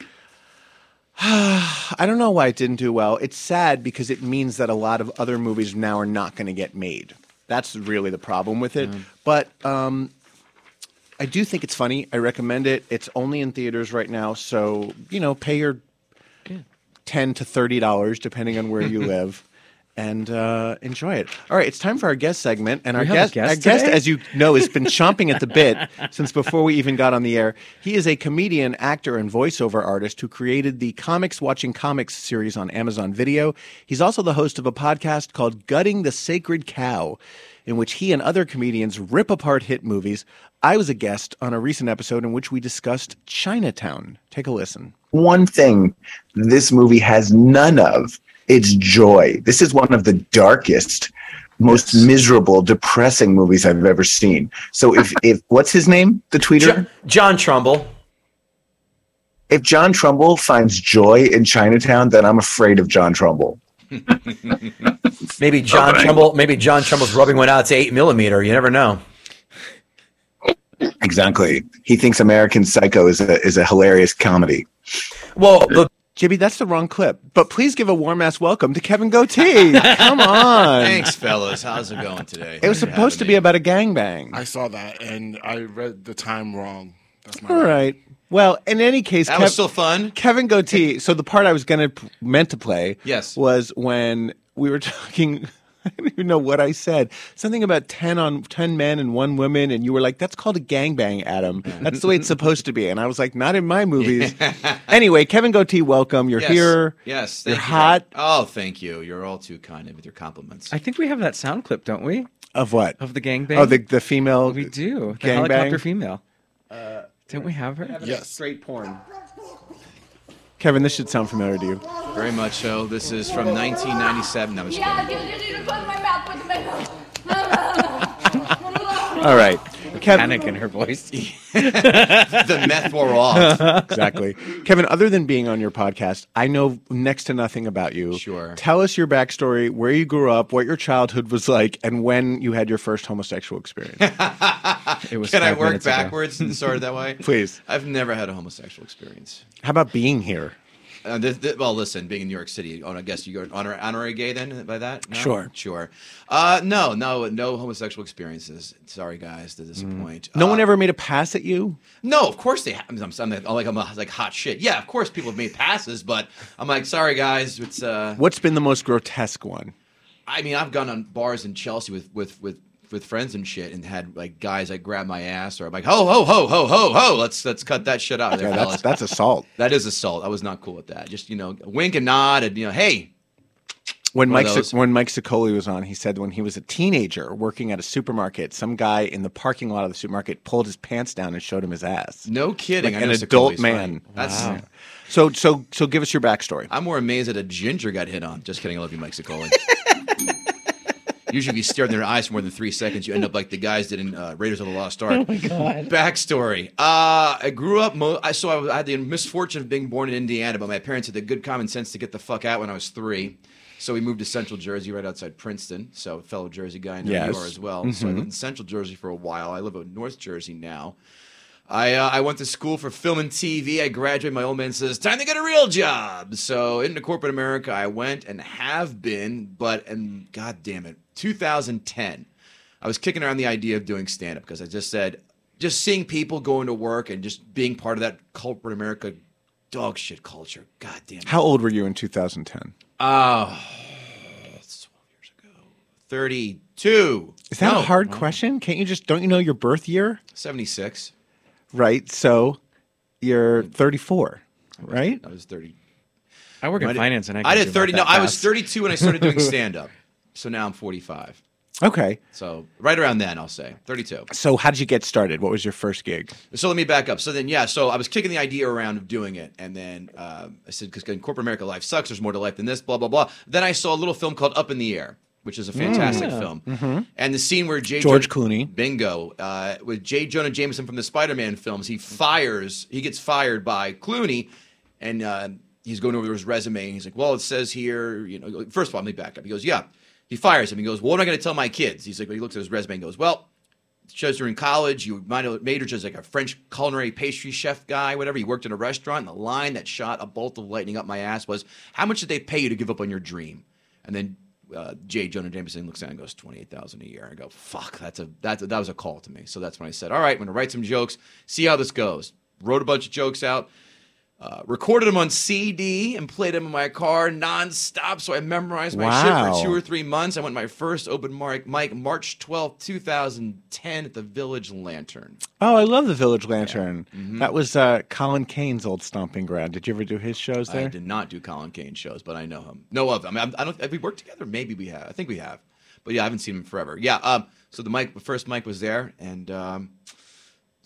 I don't know why it didn't do well. It's sad because it means that a lot of other movies now are not going to get made. That's really the problem with it. But um, I do think it's funny. I recommend it. It's only in theaters right now, so you know, pay your ten to thirty dollars depending on where you live. And uh, enjoy it. All right, it's time for our guest segment, and our We have a guest, guest our guest, as you know, has been chomping at the bit since before we even got on the air. He is a comedian, actor, and voiceover artist who created the Comics Watching Comics series on Amazon Video. He's also the host of a podcast called Gutting the Sacred Cow, in which he and other comedians rip apart hit movies. I was a guest on a recent episode in which we discussed Chinatown. Take a listen. One thing this movie has none of it's joy this is one of the darkest most miserable depressing movies i've ever seen so if if what's his name the tweeter John Trumbull. if john trumbull finds joy in chinatown then i'm afraid of john trumbull Maybe John Okay. Trumbull. Maybe John Trumbull's rubbing one out to eight millimeter. You never know. Exactly he thinks american psycho is a is a hilarious comedy well look Jimmy, that's the wrong clip. But please give a warm ass welcome to Kevin Gootee. Come on. Thanks, fellas. How's it going today? It was supposed to be about a gangbang. I saw that and I read the time wrong. That's my All right. Well, in any case, That was still fun. Kevin Gootee. So the part I was gonna meant to play, Yes. was when we were talking. I don't even know what I said. Something about ten on ten men and one woman, and you were like, "That's called a gangbang, Adam. That's the way it's supposed to be." And I was like, "Not in my movies." anyway, Kevin Gootee, welcome. You're Yes. here. Yes. You're you. hot. Oh, thank you. You're all too kind with your compliments. I think we have that sound clip, don't we? Of what? Of the gangbang. Oh, the the female. We do. The gangbang? helicopter female. Uh, Didn't we have her? Yes. Straight porn. Kevin, this should sound familiar to you. Very much so. This is from 1997. I was All right. Kevin, Panic in her voice. the meth wore off. exactly. Kevin, other than being on your podcast, I know next to nothing about you. Sure. Tell us your backstory, where you grew up, what your childhood was like, and when you had your first homosexual experience. It was Can I five work minutes ago. backwards and start that way? Please. I've never had a homosexual experience. How about being here? Uh, th- th- well, listen, being in New York City, I guess you're honor- honorary gay then by that? No? Sure. Sure. Uh, no, no, no homosexual experiences. Sorry, guys, to disappoint. No Uh, one ever made a pass at you. No, of course they have. I'm, I'm like, I'm like hot shit. Yeah, of course people have made passes, but I'm like, sorry, guys. It's, uh, What's been the most grotesque one? I mean, I've gone on bars in Chelsea with, with, with, with friends and shit and had like guys like grab my ass or I'm like, ho, ho, ho, ho, ho, ho. Let's, let's cut that shit out. there, Yeah, that's that's assault. That is assault. I was not cool with that. Just you know, wink and nod, and you know, hey. When Mike when Mike Sicoli was on, he said when he was a teenager working at a supermarket, some guy in the parking lot of the supermarket pulled his pants down and showed him his ass. No kidding. Like an adult Sicoli's man. That's. Wow. So so so give us your backstory. I'm more amazed that a ginger got hit on. Just kidding. I love you, Mike Sicoli. Usually, if you stare in their eyes for more than three seconds, you end up like the guys did in uh, Raiders of the Lost Ark. Oh my God. Backstory: uh, I grew up. Mo- I so I, was- I had the misfortune of being born in Indiana, but my parents had the good common sense to get the fuck out when I was three. So we moved to Central Jersey, right outside Princeton. So a fellow Jersey guy, I know Yes. you are as well. So I lived in Central Jersey for a while. I live in North Jersey now. I uh, I went to school for film and TV. I graduated. My old man says, "Time to get a real job." So into corporate America, I went and have been. But and God damn it, 2010, I was kicking around the idea of doing stand up because I just said, just seeing people going to work and just being part of that corporate America dog shit culture. God damn it. How old were you in 2010? Oh, it's 12 years ago. 32. Is that No, a hard question? Can't you just don't you know your birth year? 76. Right. So you're 34, right? I was 30. I work in finance and I, I did 30. No, that I was 32 when I started doing stand up. So now I'm 45. Okay. So right around then, I'll say 32. So how did you get started? What was your first gig? So let me back up. So then, yeah, so I was kicking the idea around of doing it. And then um, I said, because in corporate America, life sucks. There's more to life than this, blah, blah, blah. Then I saw a little film called Up in the Air, which is a fantastic Mm. film. Mhm. And the scene where J. George Jonah- Clooney. Bingo. Uh, with J. Jonah Jameson from the Spider Man films, he fires, he gets fired by Clooney. And uh, he's going over his resume. And he's like, well, it says here, you know, first of all, let me back up. He goes, yeah. He fires him. He goes, well, what am I going to tell my kids? He's like, well, he looks at his resume and goes, well, shows you're in college. You might have majored as like a French culinary pastry chef guy, whatever. You worked in a restaurant. And the line that shot a bolt of lightning up my ass was, "How much did they pay you to give up on your dream?" And then uh, J. Jonah Jameson looks at and goes, 28000 a year. I go, fuck, that's a, that's a, that was a call to me. So that's when I said, all right, I'm going to write some jokes, see how this goes. Wrote a bunch of jokes out, uh, recorded them on CD and played them in my car nonstop. So I memorized my shit for two or three months. I went my first open mic, mic March 12th, 2010 at the Village Lantern. Oh, I love the Village Lantern. Mhm. That was uh, Colin Kane's old stomping ground. Did you ever do his shows I there? did not do Colin Kane shows, but I know him. No of him. I, mean, I don't. Have we worked together? Maybe we have. I think we have. But yeah, I haven't seen him forever. Yeah. Um. So the mic, the first mic was there, and um,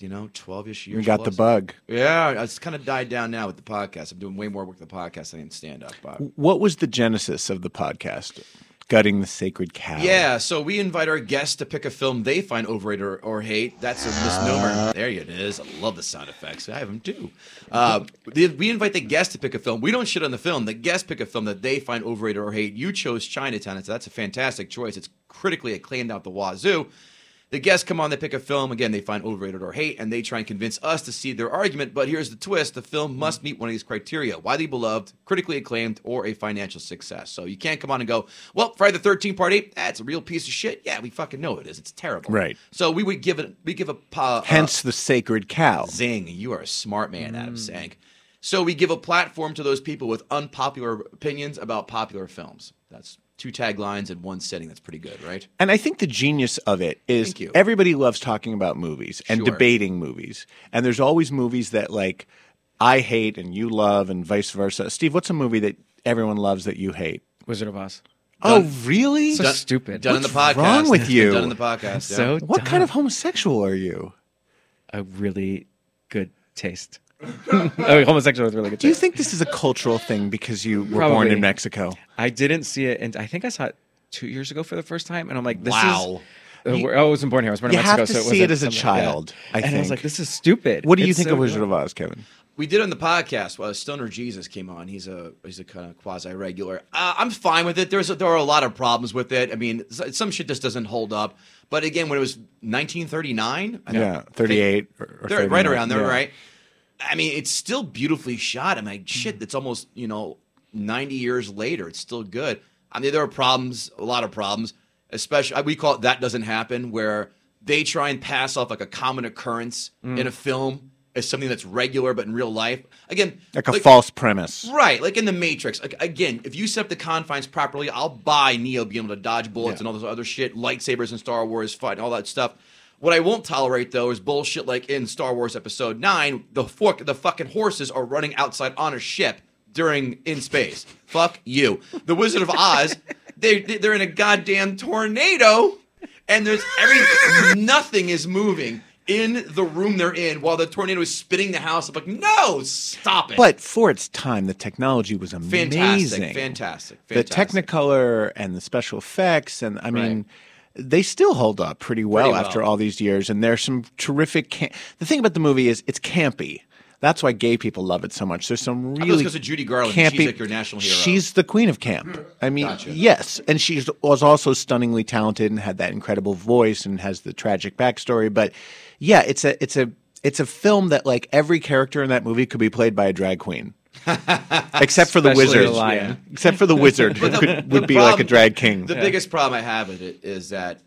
you know, twelve-ish years. You got the bug. Yeah, it's kind of died down now with the podcast. I'm doing way more work with the podcast than in stand up. But What was the genesis of the podcast? Gutting the Sacred Cow. Yeah, so we invite our guests to pick a film they find overrated or, or hate. That's a misnomer. there it is. I love the sound effects. I have them too. Uh, we invite the guests to pick a film. We don't shit on the film. The guests pick a film that they find overrated or hate. You chose Chinatown, so that's a fantastic choice. It's critically acclaimed out the wazoo. The guests come on, they pick a film. Again, they find overrated or hate, and they try and convince us to see their argument. But here's the twist the film must meet one of these criteria widely beloved, critically acclaimed, or a financial success. So you can't come on and go, well, Friday the 13th Part 8, that's a real piece of shit. Yeah, we fucking know it is. It's terrible. Right. So we would give it, we give a. Uh, Hence the Sacred Cow. Zing. You are a smart man, Adam Sank. So we give a platform to those people with unpopular opinions about popular films. That's two taglines in one setting. That's pretty good, right? And I think the genius of it is Thank you. everybody loves talking about movies and Sure. debating movies. And there's always movies that like I hate and you love and vice versa. Steve, what's a movie that everyone loves that you hate? Wizard of Oz. Oh, really? So Done- stupid. Done in the podcast. wrong with you? Done in the podcast. yeah. So What kind of homosexual are you? a really good taste. oh, homosexual with really good. Do you think this is a cultural thing because you were born in Mexico? I didn't see it, and I think I saw it two years ago for the first time, and I'm like, this Wow. is. Uh, where- I wasn't born here. I was born You in Mexico. have to so it see it wasn't as a something like that. child, I and I was think. like, this is stupid. What do you It's think so of Wizard dumb. of Oz, Kevin? We did on the podcast. Well, Stoner Jesus came on. He's a he's a kind of quasi regular. Uh, I'm fine with it. There's a, there are a lot of problems with it. I mean, s- some shit just doesn't hold up. But again, when it was 1939, I Yeah, don't 38 or, or They're right 39, around there, yeah. right? I mean, it's still beautifully shot. I'm like, shit, it's almost, you know, 90 years later. It's still good. I mean, there are problems, a lot of problems, especially, we call it That Doesn't Happen, where they try and pass off like a common occurrence Mm. in a film as something that's regular, but in real life. Again, Like a false premise. Right, like in the Matrix. Like again, if you set up the confines properly, I'll buy Neo being able to dodge bullets and all this other shit, lightsabers in Star Wars, fight, all that stuff. What I won't tolerate though is bullshit like in Star Wars Episode Nine, the fork, the fucking horses are running outside on a ship during in space. Fuck you. The Wizard of Oz, they they're in a goddamn tornado, and there's every nothing is moving in the room they're in while the tornado is spitting the house. I'm like, no, stop it. But for its time, the technology was amazing. Fantastic, fantastic, The. Technicolor and the special effects, and I mean, they still hold up pretty well, Pretty well. after all these years. And there's some terrific. Cam- the thing about the movie is it's campy. That's why gay people love it so much. There's some really thought it was really 'cause of Judy Garland. campy. She's like your national hero. She's the queen of camp. Mm-hmm. I mean, yes, and she was also stunningly talented and had that incredible voice and has the tragic backstory. But yeah, it's a it's a it's a film that like every character in that movie could be played by a drag queen. Except for the Especially wizard. the lion. Except for the wizard, who But the- could, the would be like a drag king. The biggest problem I have with it is that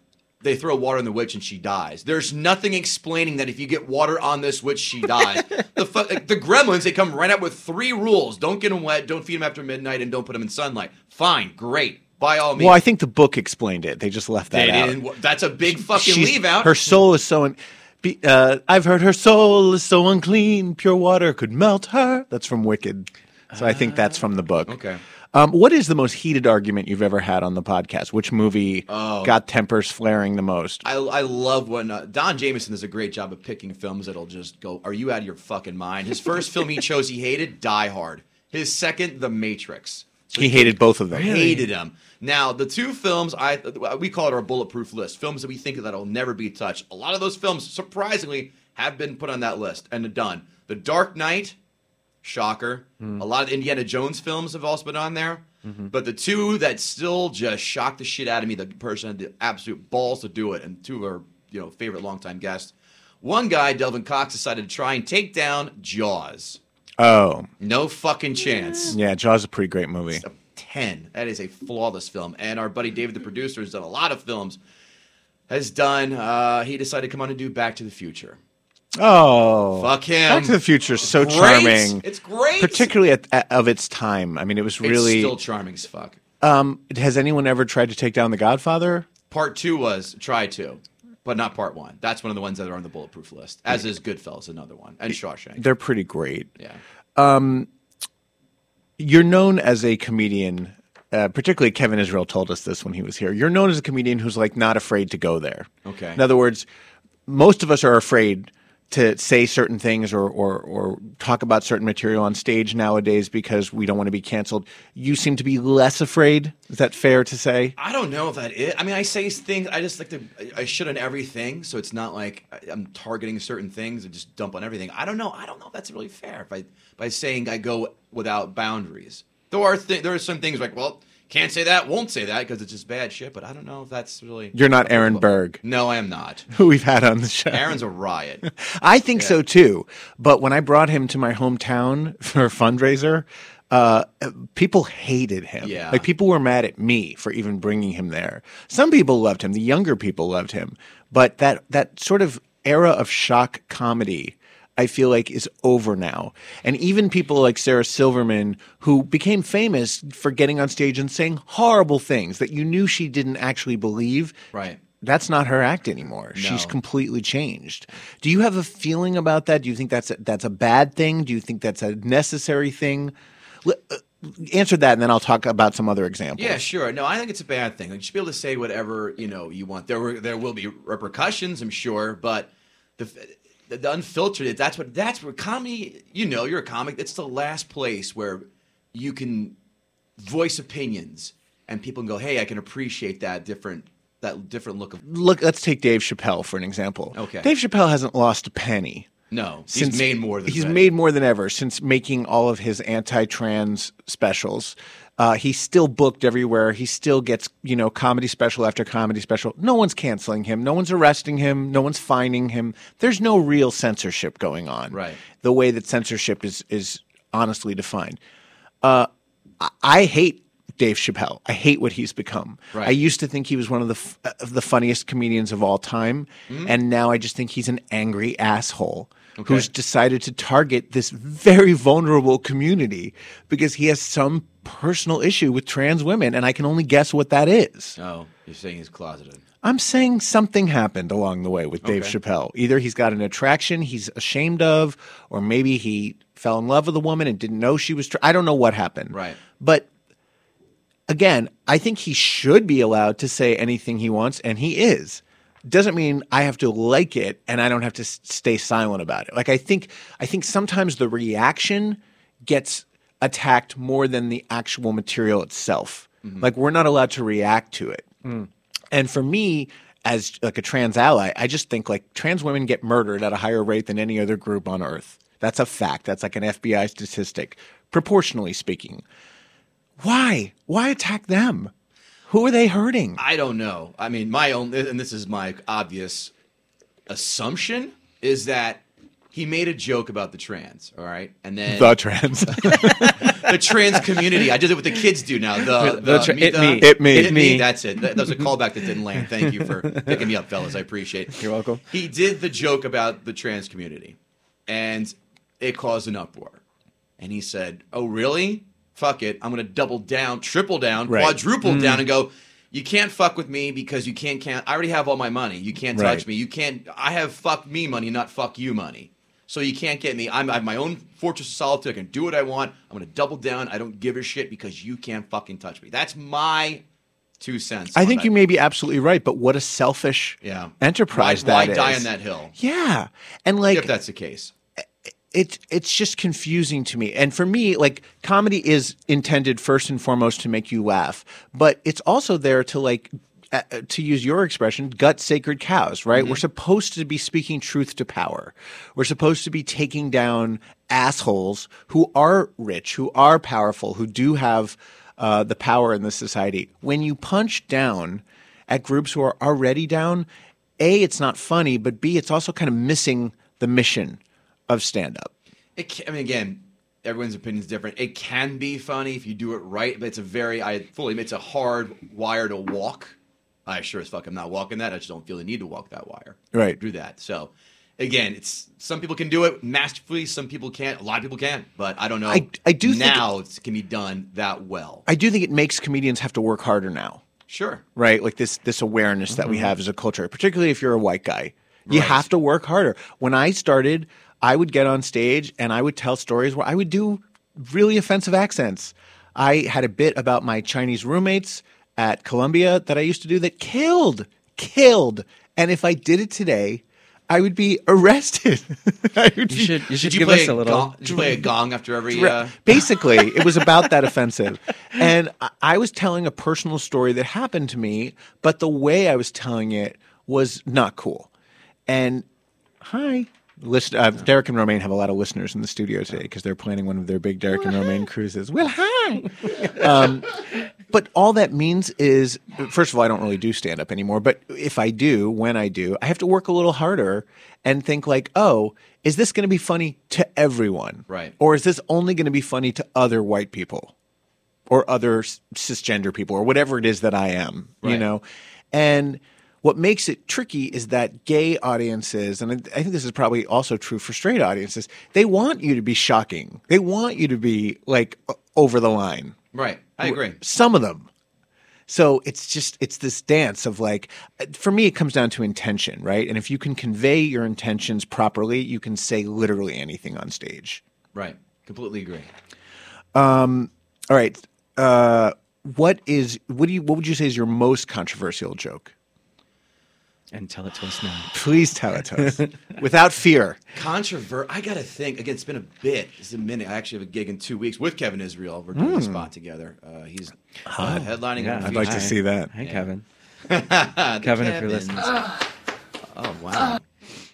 they throw water on the witch and she dies. There's nothing explaining that if you get water on this witch, she dies. the fu- like, the gremlins they come right out with three rules: don't get them wet, don't feed them after midnight, and don't put them in sunlight. Fine, great, by all means. Well, I think the book explained it. They just left that they out. didn't. That's a big fucking She's- leave out. Her soul is so. Un- be, uh, I've heard her soul is so unclean, pure water could melt her. That's from Wicked. So I think that's from the book. Okay. Um, what is the most heated argument you've ever had on the podcast? Which movie Oh. got tempers flaring the most? I, I love when uh, Don Jameson does a great job of picking films that'll just go, Are you out of your fucking mind? His first film he chose, he hated Die Hard. His second, The Matrix. He hated both of them. Hated them. Now, the two films I we call it our bulletproof list, films that we think that'll never be touched. A lot of those films, surprisingly, have been put on that list and done. The Dark Knight, shocker. Hmm. A lot of Indiana Jones films have also been on there. Mm-hmm. But the two that still just shocked the shit out of me, the person had the absolute balls to do it, and two are you know favorite longtime guests. One guy, Delvin Cox, decided to try and take down Jaws. Oh, No fucking chance. yeah, Jaws is a pretty great movie. 10. That is a flawless film. And our buddy David, the producer, has done a lot of films. Has done, uh, he decided to come on and do Back to the Future. Oh, Fuck him. Back to the Future is so Great. charming. It's great. particularly at, at- of its time. I mean, it was really. It's still charming as fuck. um, has anyone ever tried to take down The Godfather? Part two was try to, but not part one. That's one of the ones that are on the bulletproof list, as is Goodfellas, another one, and Shawshank. They're pretty great. Yeah. Um, you're known as a comedian. Uh, particularly, Kevin Israel told us this when he was here. You're known as a comedian who's like not afraid to go there. Okay. In other words, most of us are afraid to say certain things or, or or talk about certain material on stage nowadays because we don't want to be canceled. You seem to be less afraid. Is that fair to say? I don't know if that is. I mean, I say things. I just like to. I should on everything, so it's not like I'm targeting certain things and just dump on everything. I don't know. I don't know if that's really fair by by saying I go without boundaries. There are th- there are some things like well, can't say that, won't say that because it's just bad shit. But I don't know if that's really. You're not Aaron Berg, No, I am not. who we've had on the show. Aaron's a riot. I think so too. But when I brought him to my hometown for a fundraiser, uh, people hated him. Yeah. Like people were mad at me for even bringing him there. Some people loved him. The younger people loved him. But that that sort of era of shock comedy. I feel like is over now. And even people like Sarah Silverman, who became famous for getting on stage and saying horrible things that you knew she didn't actually believe. Right. That's not her act anymore. She's completely changed. Do you have a feeling about that? Do you think that's a, that's a bad thing? Do you think that's a necessary thing? L- uh, answer that, and then I'll talk about some other examples. Yeah, sure. No, I think it's a bad thing. Like, you should be able to say whatever you know you want. There were there will be repercussions, I'm sure, but the the, the unfiltered. That's what that's where comedy. You know, you're a comic. It's the last place where you can voice opinions and people can go, "Hey, I can appreciate that different that different look of." Look, let's take Dave Chappelle for an example. Okay. Dave Chappelle hasn't lost a penny. No, he's made more than he's that. made more than ever since making all of his anti-trans specials. Uh, he's still booked everywhere. He still gets, you know, comedy special after comedy special. No one's canceling him. No one's arresting him. No one's fining him. There's no real censorship going on. Right. The way that censorship is is honestly defined. Uh, I, I hate Dave Chappelle. I hate what he's become. Right. I used to think he was one of the f- of the funniest comedians of all time, Mhm. and now I just think he's an angry asshole Okay. who's decided to target this very vulnerable community because he has some personal issue with trans women, and I can only guess what that is. Oh, you're saying he's closeted. I'm saying something happened along the way with Dave Okay. Chappelle. Either he's got an attraction he's ashamed of, or maybe he fell in love with a woman and didn't know she was. Tra- I don't know what happened. Right. But again, I think he should be allowed to say anything he wants, and he is. Doesn't mean I have to like it and I don't have to s- stay silent about it. Like I think, I think sometimes the reaction gets attacked more than the actual material itself. Mhm. Like we're not allowed to react to it. And for me, as like a trans ally, I just think like trans women get murdered at a higher rate than any other group on earth. That's a fact. That's like an FBI statistic, proportionally speaking. Why? Why attack them? Who are they hurting? I don't know. I mean, my own, and this is my obvious assumption, is that he made a joke about the trans, all right, and then The trans. the trans community. I did it what the kids do now. The, The the, tra- it the- me. It me. It me. me. That's it. That, that was a callback that didn't land. Thank you for picking me up, fellas. I appreciate it. You're welcome. He did the joke about the trans community, and it caused an uproar. And he said, "Oh, really? Fuck it. I'm going to double down, triple down, Right. quadruple Mm. down, and go." You can't fuck with me because you can't can't. I already have all my money. You can't touch Right. me. You can't. I have fuck me money, not fuck you money. So you can't get me. I'm, I have my own fortress of solitude. I can do what I want. I'm going to double down. I don't give a shit because you can't fucking touch me. That's my two cents. I think you may be absolutely right, but what a selfish Yeah. enterprise Why, that why die on that hill? Yeah, and like if that's the case. It's it's just confusing to me. And for me, like comedy is intended first and foremost to make you laugh, but it's also there to like uh, to use your expression, gut sacred cows, right? We're supposed to be speaking truth to power. We're supposed to be taking down assholes who are rich, who are powerful, who do have uh, the power in the society. When you punch down at groups who are already down, a it's not funny, but b it's also kind of missing the mission of stand up. I mean, again, everyone's opinion is different. It can be funny if you do it right, but it's a very, I fully admit, it's a hard wire to walk. I sure as fuck I'm not walking that. I just don't feel the need to walk that wire. Right. Do that. So, again, it's some people can do it masterfully, some people can't. A lot of people can, but I don't know. I- I do think now it can be done that well. I do think it makes comedians have to work harder now, Sure. right? Like this this awareness that we Mhm. have as a culture, particularly if you're a white guy. You Right. have to work harder. When I started, I would get on stage and I would tell stories where I would do really offensive accents. I had a bit about my Chinese roommates at Columbia that I used to do that killed, killed. And if I did it today, I would be arrested. Would You be- should you should Did you give play us a little. Gong, did you play a gong after every? Uh, Basically, it was about that offensive. And I- I was telling a personal story that happened to me, but the way I was telling it was not cool. And hi. Listen, uh, Derek and Romaine have a lot of listeners in the studio today because they're planning one of their big Derek and Romaine cruises. Well, hi. Um, but all that means is, first of all, I don't really do stand up anymore. But if I do, when I do, I have to work a little harder and think like, oh, is this going to be funny to everyone? Right. Or is this only going to be funny to other white people or other cisgender people or whatever it is that I am, you know? And what makes it tricky is that gay audiences, and I think this is probably also true for straight audiences, they want you to be shocking. They want you to be like over the line. right. I agree. Some of them. So it's just it's this dance of like for me it comes down to intention, right? And if you can convey your intentions properly, you can say literally anything on stage. Right. Completely agree. Um all right. Uh what is what do you what would you say is your most controversial joke? And tell it to us now. Please tell it to us without fear. Controvert. I gotta think. Again, it's been a bit. It's a minute. I actually have a gig in two weeks with Kevin Israel. We're doing a Mm. spot together. Uh, he's uh, Hot. headlining. Yeah, on a I'd like to see that. Hi, Yeah. Kevin. The Kevin, if you're Kevins. listening. Oh wow.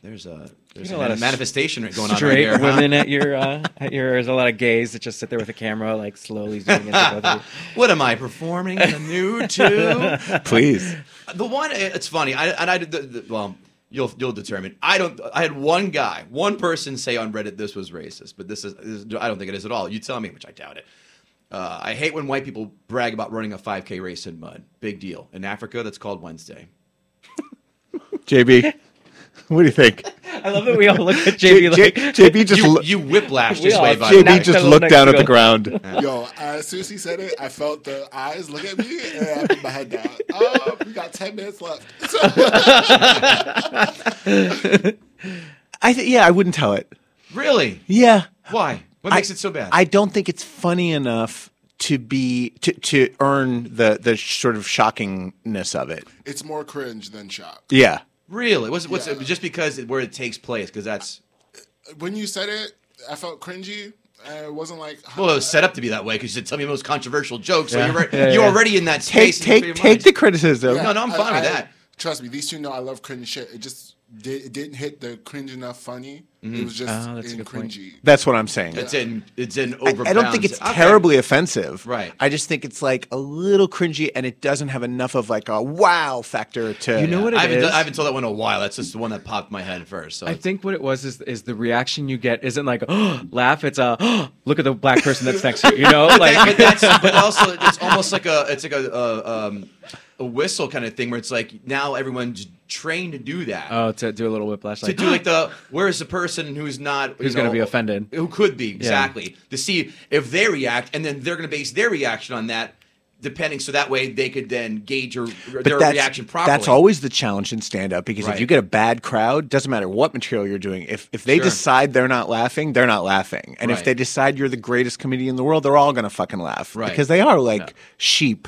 There's a there's a, a lot of manifestation going on right Straight here. huh? women at your uh, at your. There's a lot of gays that just sit there with a camera, like slowly zooming into both of you. what am I performing in the nude too? Please. The one, it's funny. I and I the, the, well. You'll you'll determine. I don't. I had one guy, one person say on Reddit this was racist, but this is, this, I don't think it is at all. You tell me, which I doubt it. Uh, I hate when white people brag about running a 5K race in mud. Big deal. In Africa, that's called Wednesday. JB, what do you think? I love that we all look at JB like JB just you, lo- you whiplashed We his way by. JB the way. just looked down at the ground. Yo, as soon as he said it, I felt the eyes look at me, and I put my head down. Oh, we got ten minutes left. I th- yeah, I wouldn't tell it. Really? Yeah. Why? What makes it so bad? I don't think it's funny enough to be to, to earn the the sort of shockingness of it. it's more cringe than shock. Yeah. Really? What's what's just because it, where it takes place? Because that's When you said it, I felt cringy. And it wasn't like well, it was set up to be that way because you said tell me the most controversial joke. So Yeah. you're re- Yeah, you're yeah. already in that Take space. in your take mind. take the criticism. No, no, I'm fine with I- that. Trust me, these two know I love cringe shit. It just did, it didn't hit the cringe enough funny. It was just Ah, in cringy. That's what I'm saying. It's in it's in I, over. I don't think it's. Okay. terribly offensive. Right. I just think it's like a little cringy and it doesn't have enough of like a wow factor to You know what it I haven't, is? I haven't told that one in a while. That's just the one that popped my head first. So I think what it was is is the reaction you get isn't like oh, laugh. It's a oh, look at the black person that's next to you. You know, like but that's but also it's almost like a it's like a uh, um, a whistle kind of thing where it's like now everyone's trained to do that. oh to do a little whiplash. to do like the where's the person who's not Who's gonna be offended. who could be exactly to see if they react and then they're going to base their reaction on that depending so that way they could then gauge your But their reaction properly That's always the challenge in stand up because Right. if you get a bad crowd, doesn't matter what material you're doing. If if they Sure. decide they're not laughing, they're not laughing. And if they decide you're the greatest comedian in the world, they're all going to fucking laugh Right. because they are like sheep.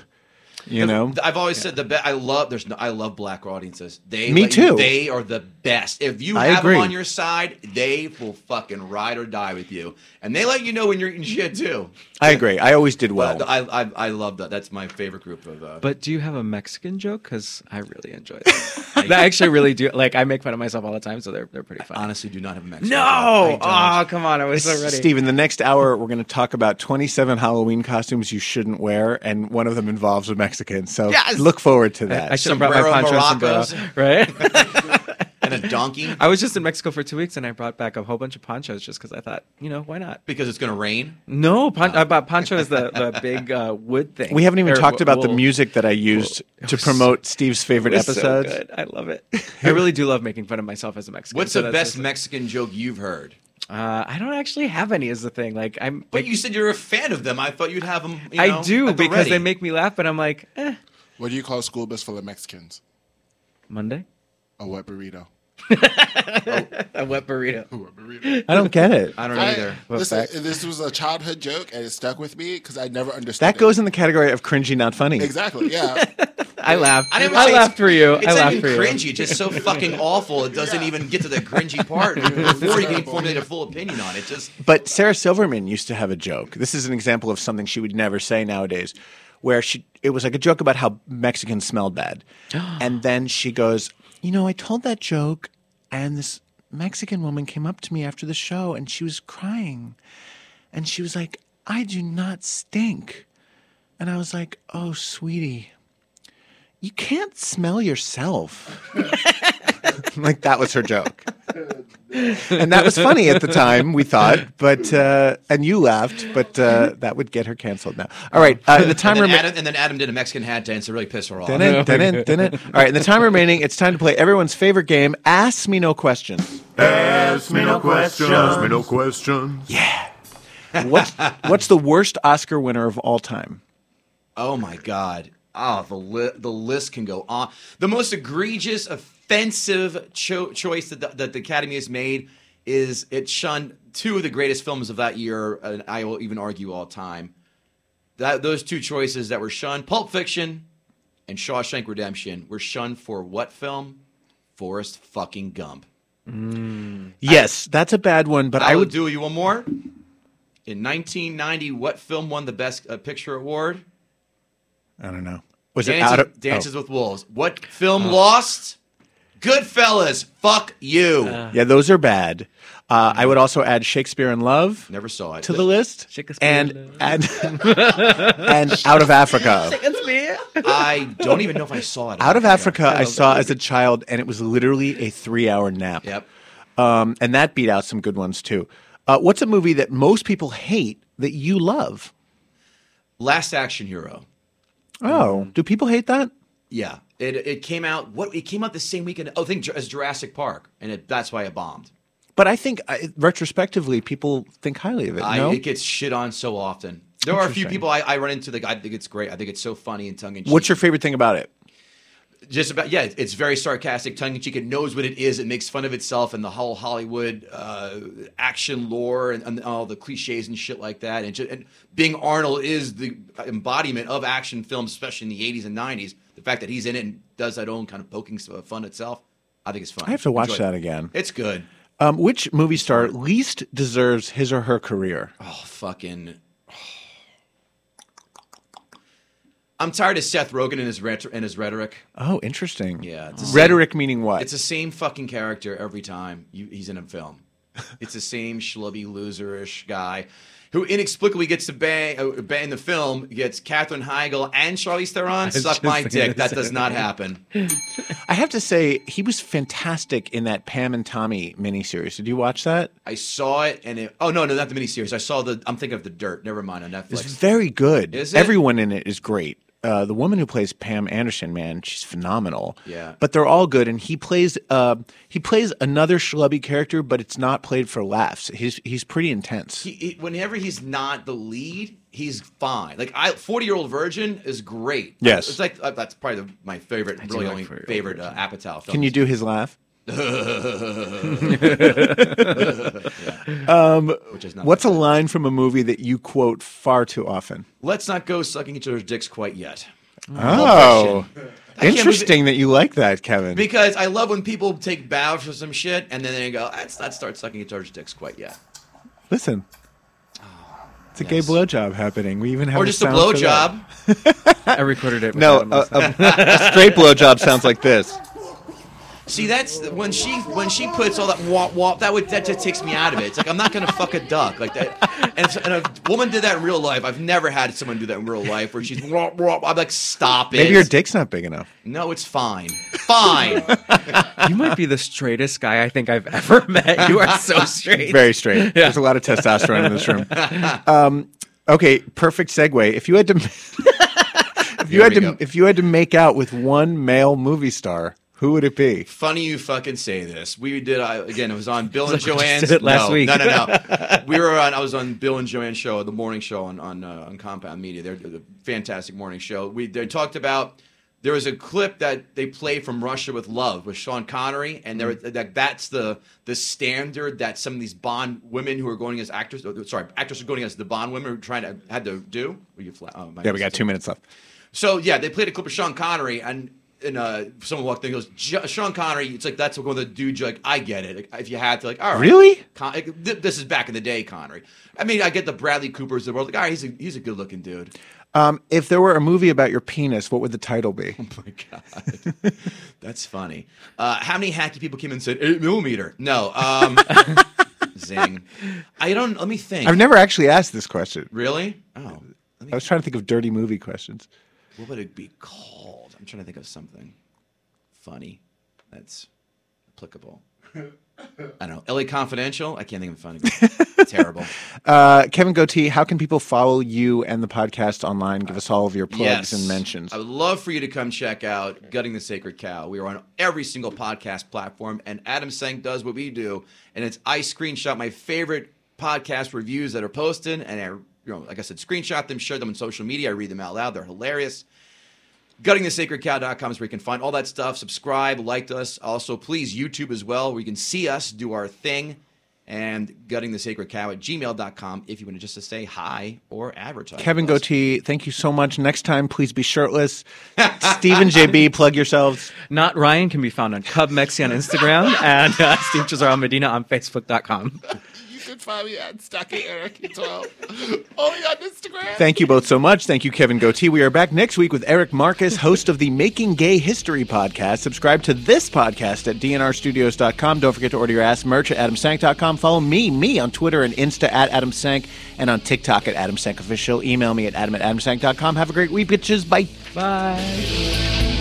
You know, I've always said the best. I love there's no, I love black audiences. They Me you- too. they are the best. If you I have agree. them on your side, they will fucking ride or die with you, and they let you know when you're eating shit too. I agree. I always did well. But I, I I love that. That's my favorite group of. Uh, But do you have a Mexican joke? Because I really enjoy that. I actually really do. Like I make fun of myself all the time, so they're they're pretty funny. honestly, do not have a Mexican. No! joke. Oh, come on! I was so ready. Steve, in the next hour, we're going to talk about 27 Halloween costumes you shouldn't wear, and one of them involves a Mexican. So Yes! look forward to that. I should have brought my Sombrero ponchos and go, right? and a donkey I was just in Mexico for two weeks, and I brought back a whole bunch of ponchos just because I thought, you know, why not? because it's going to rain. No, pon- I bought poncho is the, the big uh, wood thing. we haven't even Or talked wo- about the wool. music that I used It to was promote Steve's favorite It was so episodes. good. I love it. I really do love making fun of myself as a Mexican. What's so the that's best just- Mexican joke you've heard? Uh, I don't actually have any. Is the thing like I'm? But you said you're a fan of them. I thought you'd have them. You I do at the because they make me laugh, but I'm like, eh. What do you call a school bus full of Mexicans? Monday. A wet burrito. A wet burrito. A wet burrito. I don't get it. I don't I- either. Listen, this was a childhood joke, and it stuck with me because I never understood. That it. goes in the category of cringy, not funny. exactly. Yeah, I laughed. I I, didn't say it's- laughed for you. It's I laughed even for you. cringy. It's just so fucking awful. It doesn't even get to the cringy part before you can formulate a full opinion on it. Just But Sarah Silverman used to have a joke. This is an example of something she would never say nowadays, where she it was like a joke about how Mexicans smelled bad, and then she goes, "You know, I told that joke, and this Mexican woman came up to me after the show, and she was crying, and she was like, I do not stink,' and I was like, Oh, sweetie." You can't smell yourself. like that was her joke. and that was funny at the time, we thought, but uh, and you laughed, but uh, that would get her canceled now. All right, uh, the time and, then remaining. Adam, and then Adam did a Mexican hat dance to really piss her off. Didn't, didn't, didn't. All right, in the time remaining, it's time to play everyone's favorite game, Ask Me No Questions. Ask me no questions. Ask me no questions. Yeah. What's, what's the worst Oscar winner of all time? Oh my god. Oh, the li- the list can go on. The most egregious, offensive cho- choice that the, that the Academy has made is it shunned two of the greatest films of that year, and I will even argue all time. That those two choices that were shunned, Pulp Fiction and Shawshank Redemption, were shunned for what film? Forrest fucking Gump. Yes, that's a bad one, but I, I will would. do you one more. In 1990, what film won the Best uh, Picture award? I don't know. Was Dances, it out of Dances oh. with Wolves? What film lost? Goodfellas, fuck you. yeah, those are bad. Uh, I would also add Shakespeare in Love Never saw it. to the list, Shakespeare and and and Out of Africa. I don't even know if I saw it. Out of Africa, I saw as a child, and it was literally a three-hour nap. Yep. Um, and that beat out some good ones too. Uh, what's a movie that most people hate that you love? Last Action Hero. Oh, um, do people hate that? Yeah, it it came out. What it came out the same weekend. Oh, I think as Jurassic Park, and it, that's why it bombed. But I think retrospectively, people think highly of it. I, no, It gets shit on so often. There are a few people I, I run into that I think it's great. I think it's so funny and tongue in cheek. what's your favorite thing about it? Just about yeah it's very sarcastic tongue in cheek it knows what it is it makes fun of itself and the whole hollywood uh, action lore and, and all the cliches and shit like that and, just, and being arnold is the embodiment of action films especially in the 80s and 90s the fact that he's in it and does that own kind of poking fun itself i think it's fun I have to watch Enjoy it. that again. it's good Um, which movie star least deserves his or her career? oh fucking i'm tired of seth rogen and his, ret- and his rhetoric Oh, interesting. Yeah, it's the same- Rhetoric meaning what? It's the same fucking character every time you, he's in a film. it's the same schlubby loserish guy who inexplicably gets to bang, uh, bang in the film gets Katherine Heigl and Charlize Theron was suck just my dick. That does not happen. I have to say, he was fantastic in that Pam and Tommy miniseries. Did you watch that? I saw it and it. Oh no, no, not the miniseries. I saw the. I'm thinking of the Dirt. Never mind on Netflix. It's very good. Is it? Everyone in it is great. Uh, the woman who plays Pam Anderson, man, she's phenomenal. Yeah. But they're all good, and he plays uh, he plays another schlubby character, but it's not played for laughs. He's he's pretty intense. He, he- whenever he's not the lead, he's fine. Like I, Forty Year Old Virgin is great. Yes. it's like uh, that's probably the, my favorite, really like only 40 favorite uh, Apatow film. Can you do his laugh? Yeah. Um, Which is not what's a line from a movie that you quote far too often? Let's not go sucking each other's dicks quite yet. Oh, I can't believe interesting that you like that, Kevin. Because I love when people take bows for some shit and then they go, let's not start sucking each other's dicks quite yet. Listen, it's a gay blowjob happening. We even have a Or a just a sound for that. blowjob. I recorded it. No, Adam a, last a, night. a straight blowjob sounds like this. See, that's when she when she puts all that wop wop. That would that just takes me out of it. It's like I'm not gonna fuck a duck like that. And if, and a woman did that in real life, I've never had someone do that in real life where she's wop wop. I'm like, stop it. Maybe your dick's not big enough. No, it's fine. Fine. you might be the straightest guy I think I've ever met. You are so straight. Very straight. Yeah. There's a lot of testosterone in this room. Um, okay, perfect segue. If you had to, if you Here had to, go. if you had to make out with one male movie star, who would it be? Funny you fucking say this. We did uh, again. It was on Bill and Joanne's. it last no, week. No, no, no. we were on. I was on Bill and Joanne's show, the morning show on on, uh, on Compound Media. They're a fantastic morning show. We they talked about. There was a clip that they played from Russia with Love with Sean Connery, and there Mm. that that's the the standard that some of these Bond women who are going as actors, sorry, actors are going as the Bond women are trying to had to do. Were you flat? Oh, Yeah, we got two minutes left. so yeah, they played a clip of Sean Connery, and and uh, someone walked in and goes, "Sean Connery." It's like that's what the dudes. you're Like I get it. Like, if you had to, like, all right, Really? Con- th- this is back in the day, Connery. I mean, I get the Bradley Coopers of the world. Like, all right, he's a he's a good looking dude. Um, if there were a movie about your penis, what would the title be? Oh my god, that's funny. Uh, how many hacky people came in and said eight millimeter? No, um, zing. I don't. Let me think. I've never actually asked this question. really. Oh, I was trying to think of dirty movie questions. What would it be called? I'm trying to think of something funny that's applicable. I don't know. LA Confidential. I can't think of funny. Terrible. Uh, Kevin Gootee, how can people follow you and the podcast online? Give us all of your plugs and mentions. I would love for you to come check out Gutting the Sacred Cow. We are on every single podcast platform, and Adam Sank does what we do, and it's I screenshot my favorite podcast reviews that are posted, and I, you know, like I said, screenshot them, share them on social media. I read them out loud. They're hilarious. GuttingTheSacredCow.com is where you can find all that stuff. Subscribe, like us. Also, please, YouTube as well, where you can see us do our thing. And guttingthesacredcow at gmail.com if you want to just to say hi or advertise. Kevin with. Gootee, thank you so much. Next time, please be shirtless. Stephen JB, plug yourselves. Not Ryan can be found on Cub Mexi on Instagram and uh, Steve Cesaro Medina on Facebook.com. You can find me at Stocky Eric 12 only on Instagram. Thank you both so much. Thank you, Kevin Gootee. We are back next week with Eric Marcus, host of the Making Gay History podcast. Subscribe to this podcast at dnrstudios.com. Don't forget to order your ass merch at adamsank.com. Follow me, me on Twitter and Insta at adamsank and on TikTok at adamsankofficial. Email me at adam at adamsank.com. Have a great week, bitches. Bye. Bye.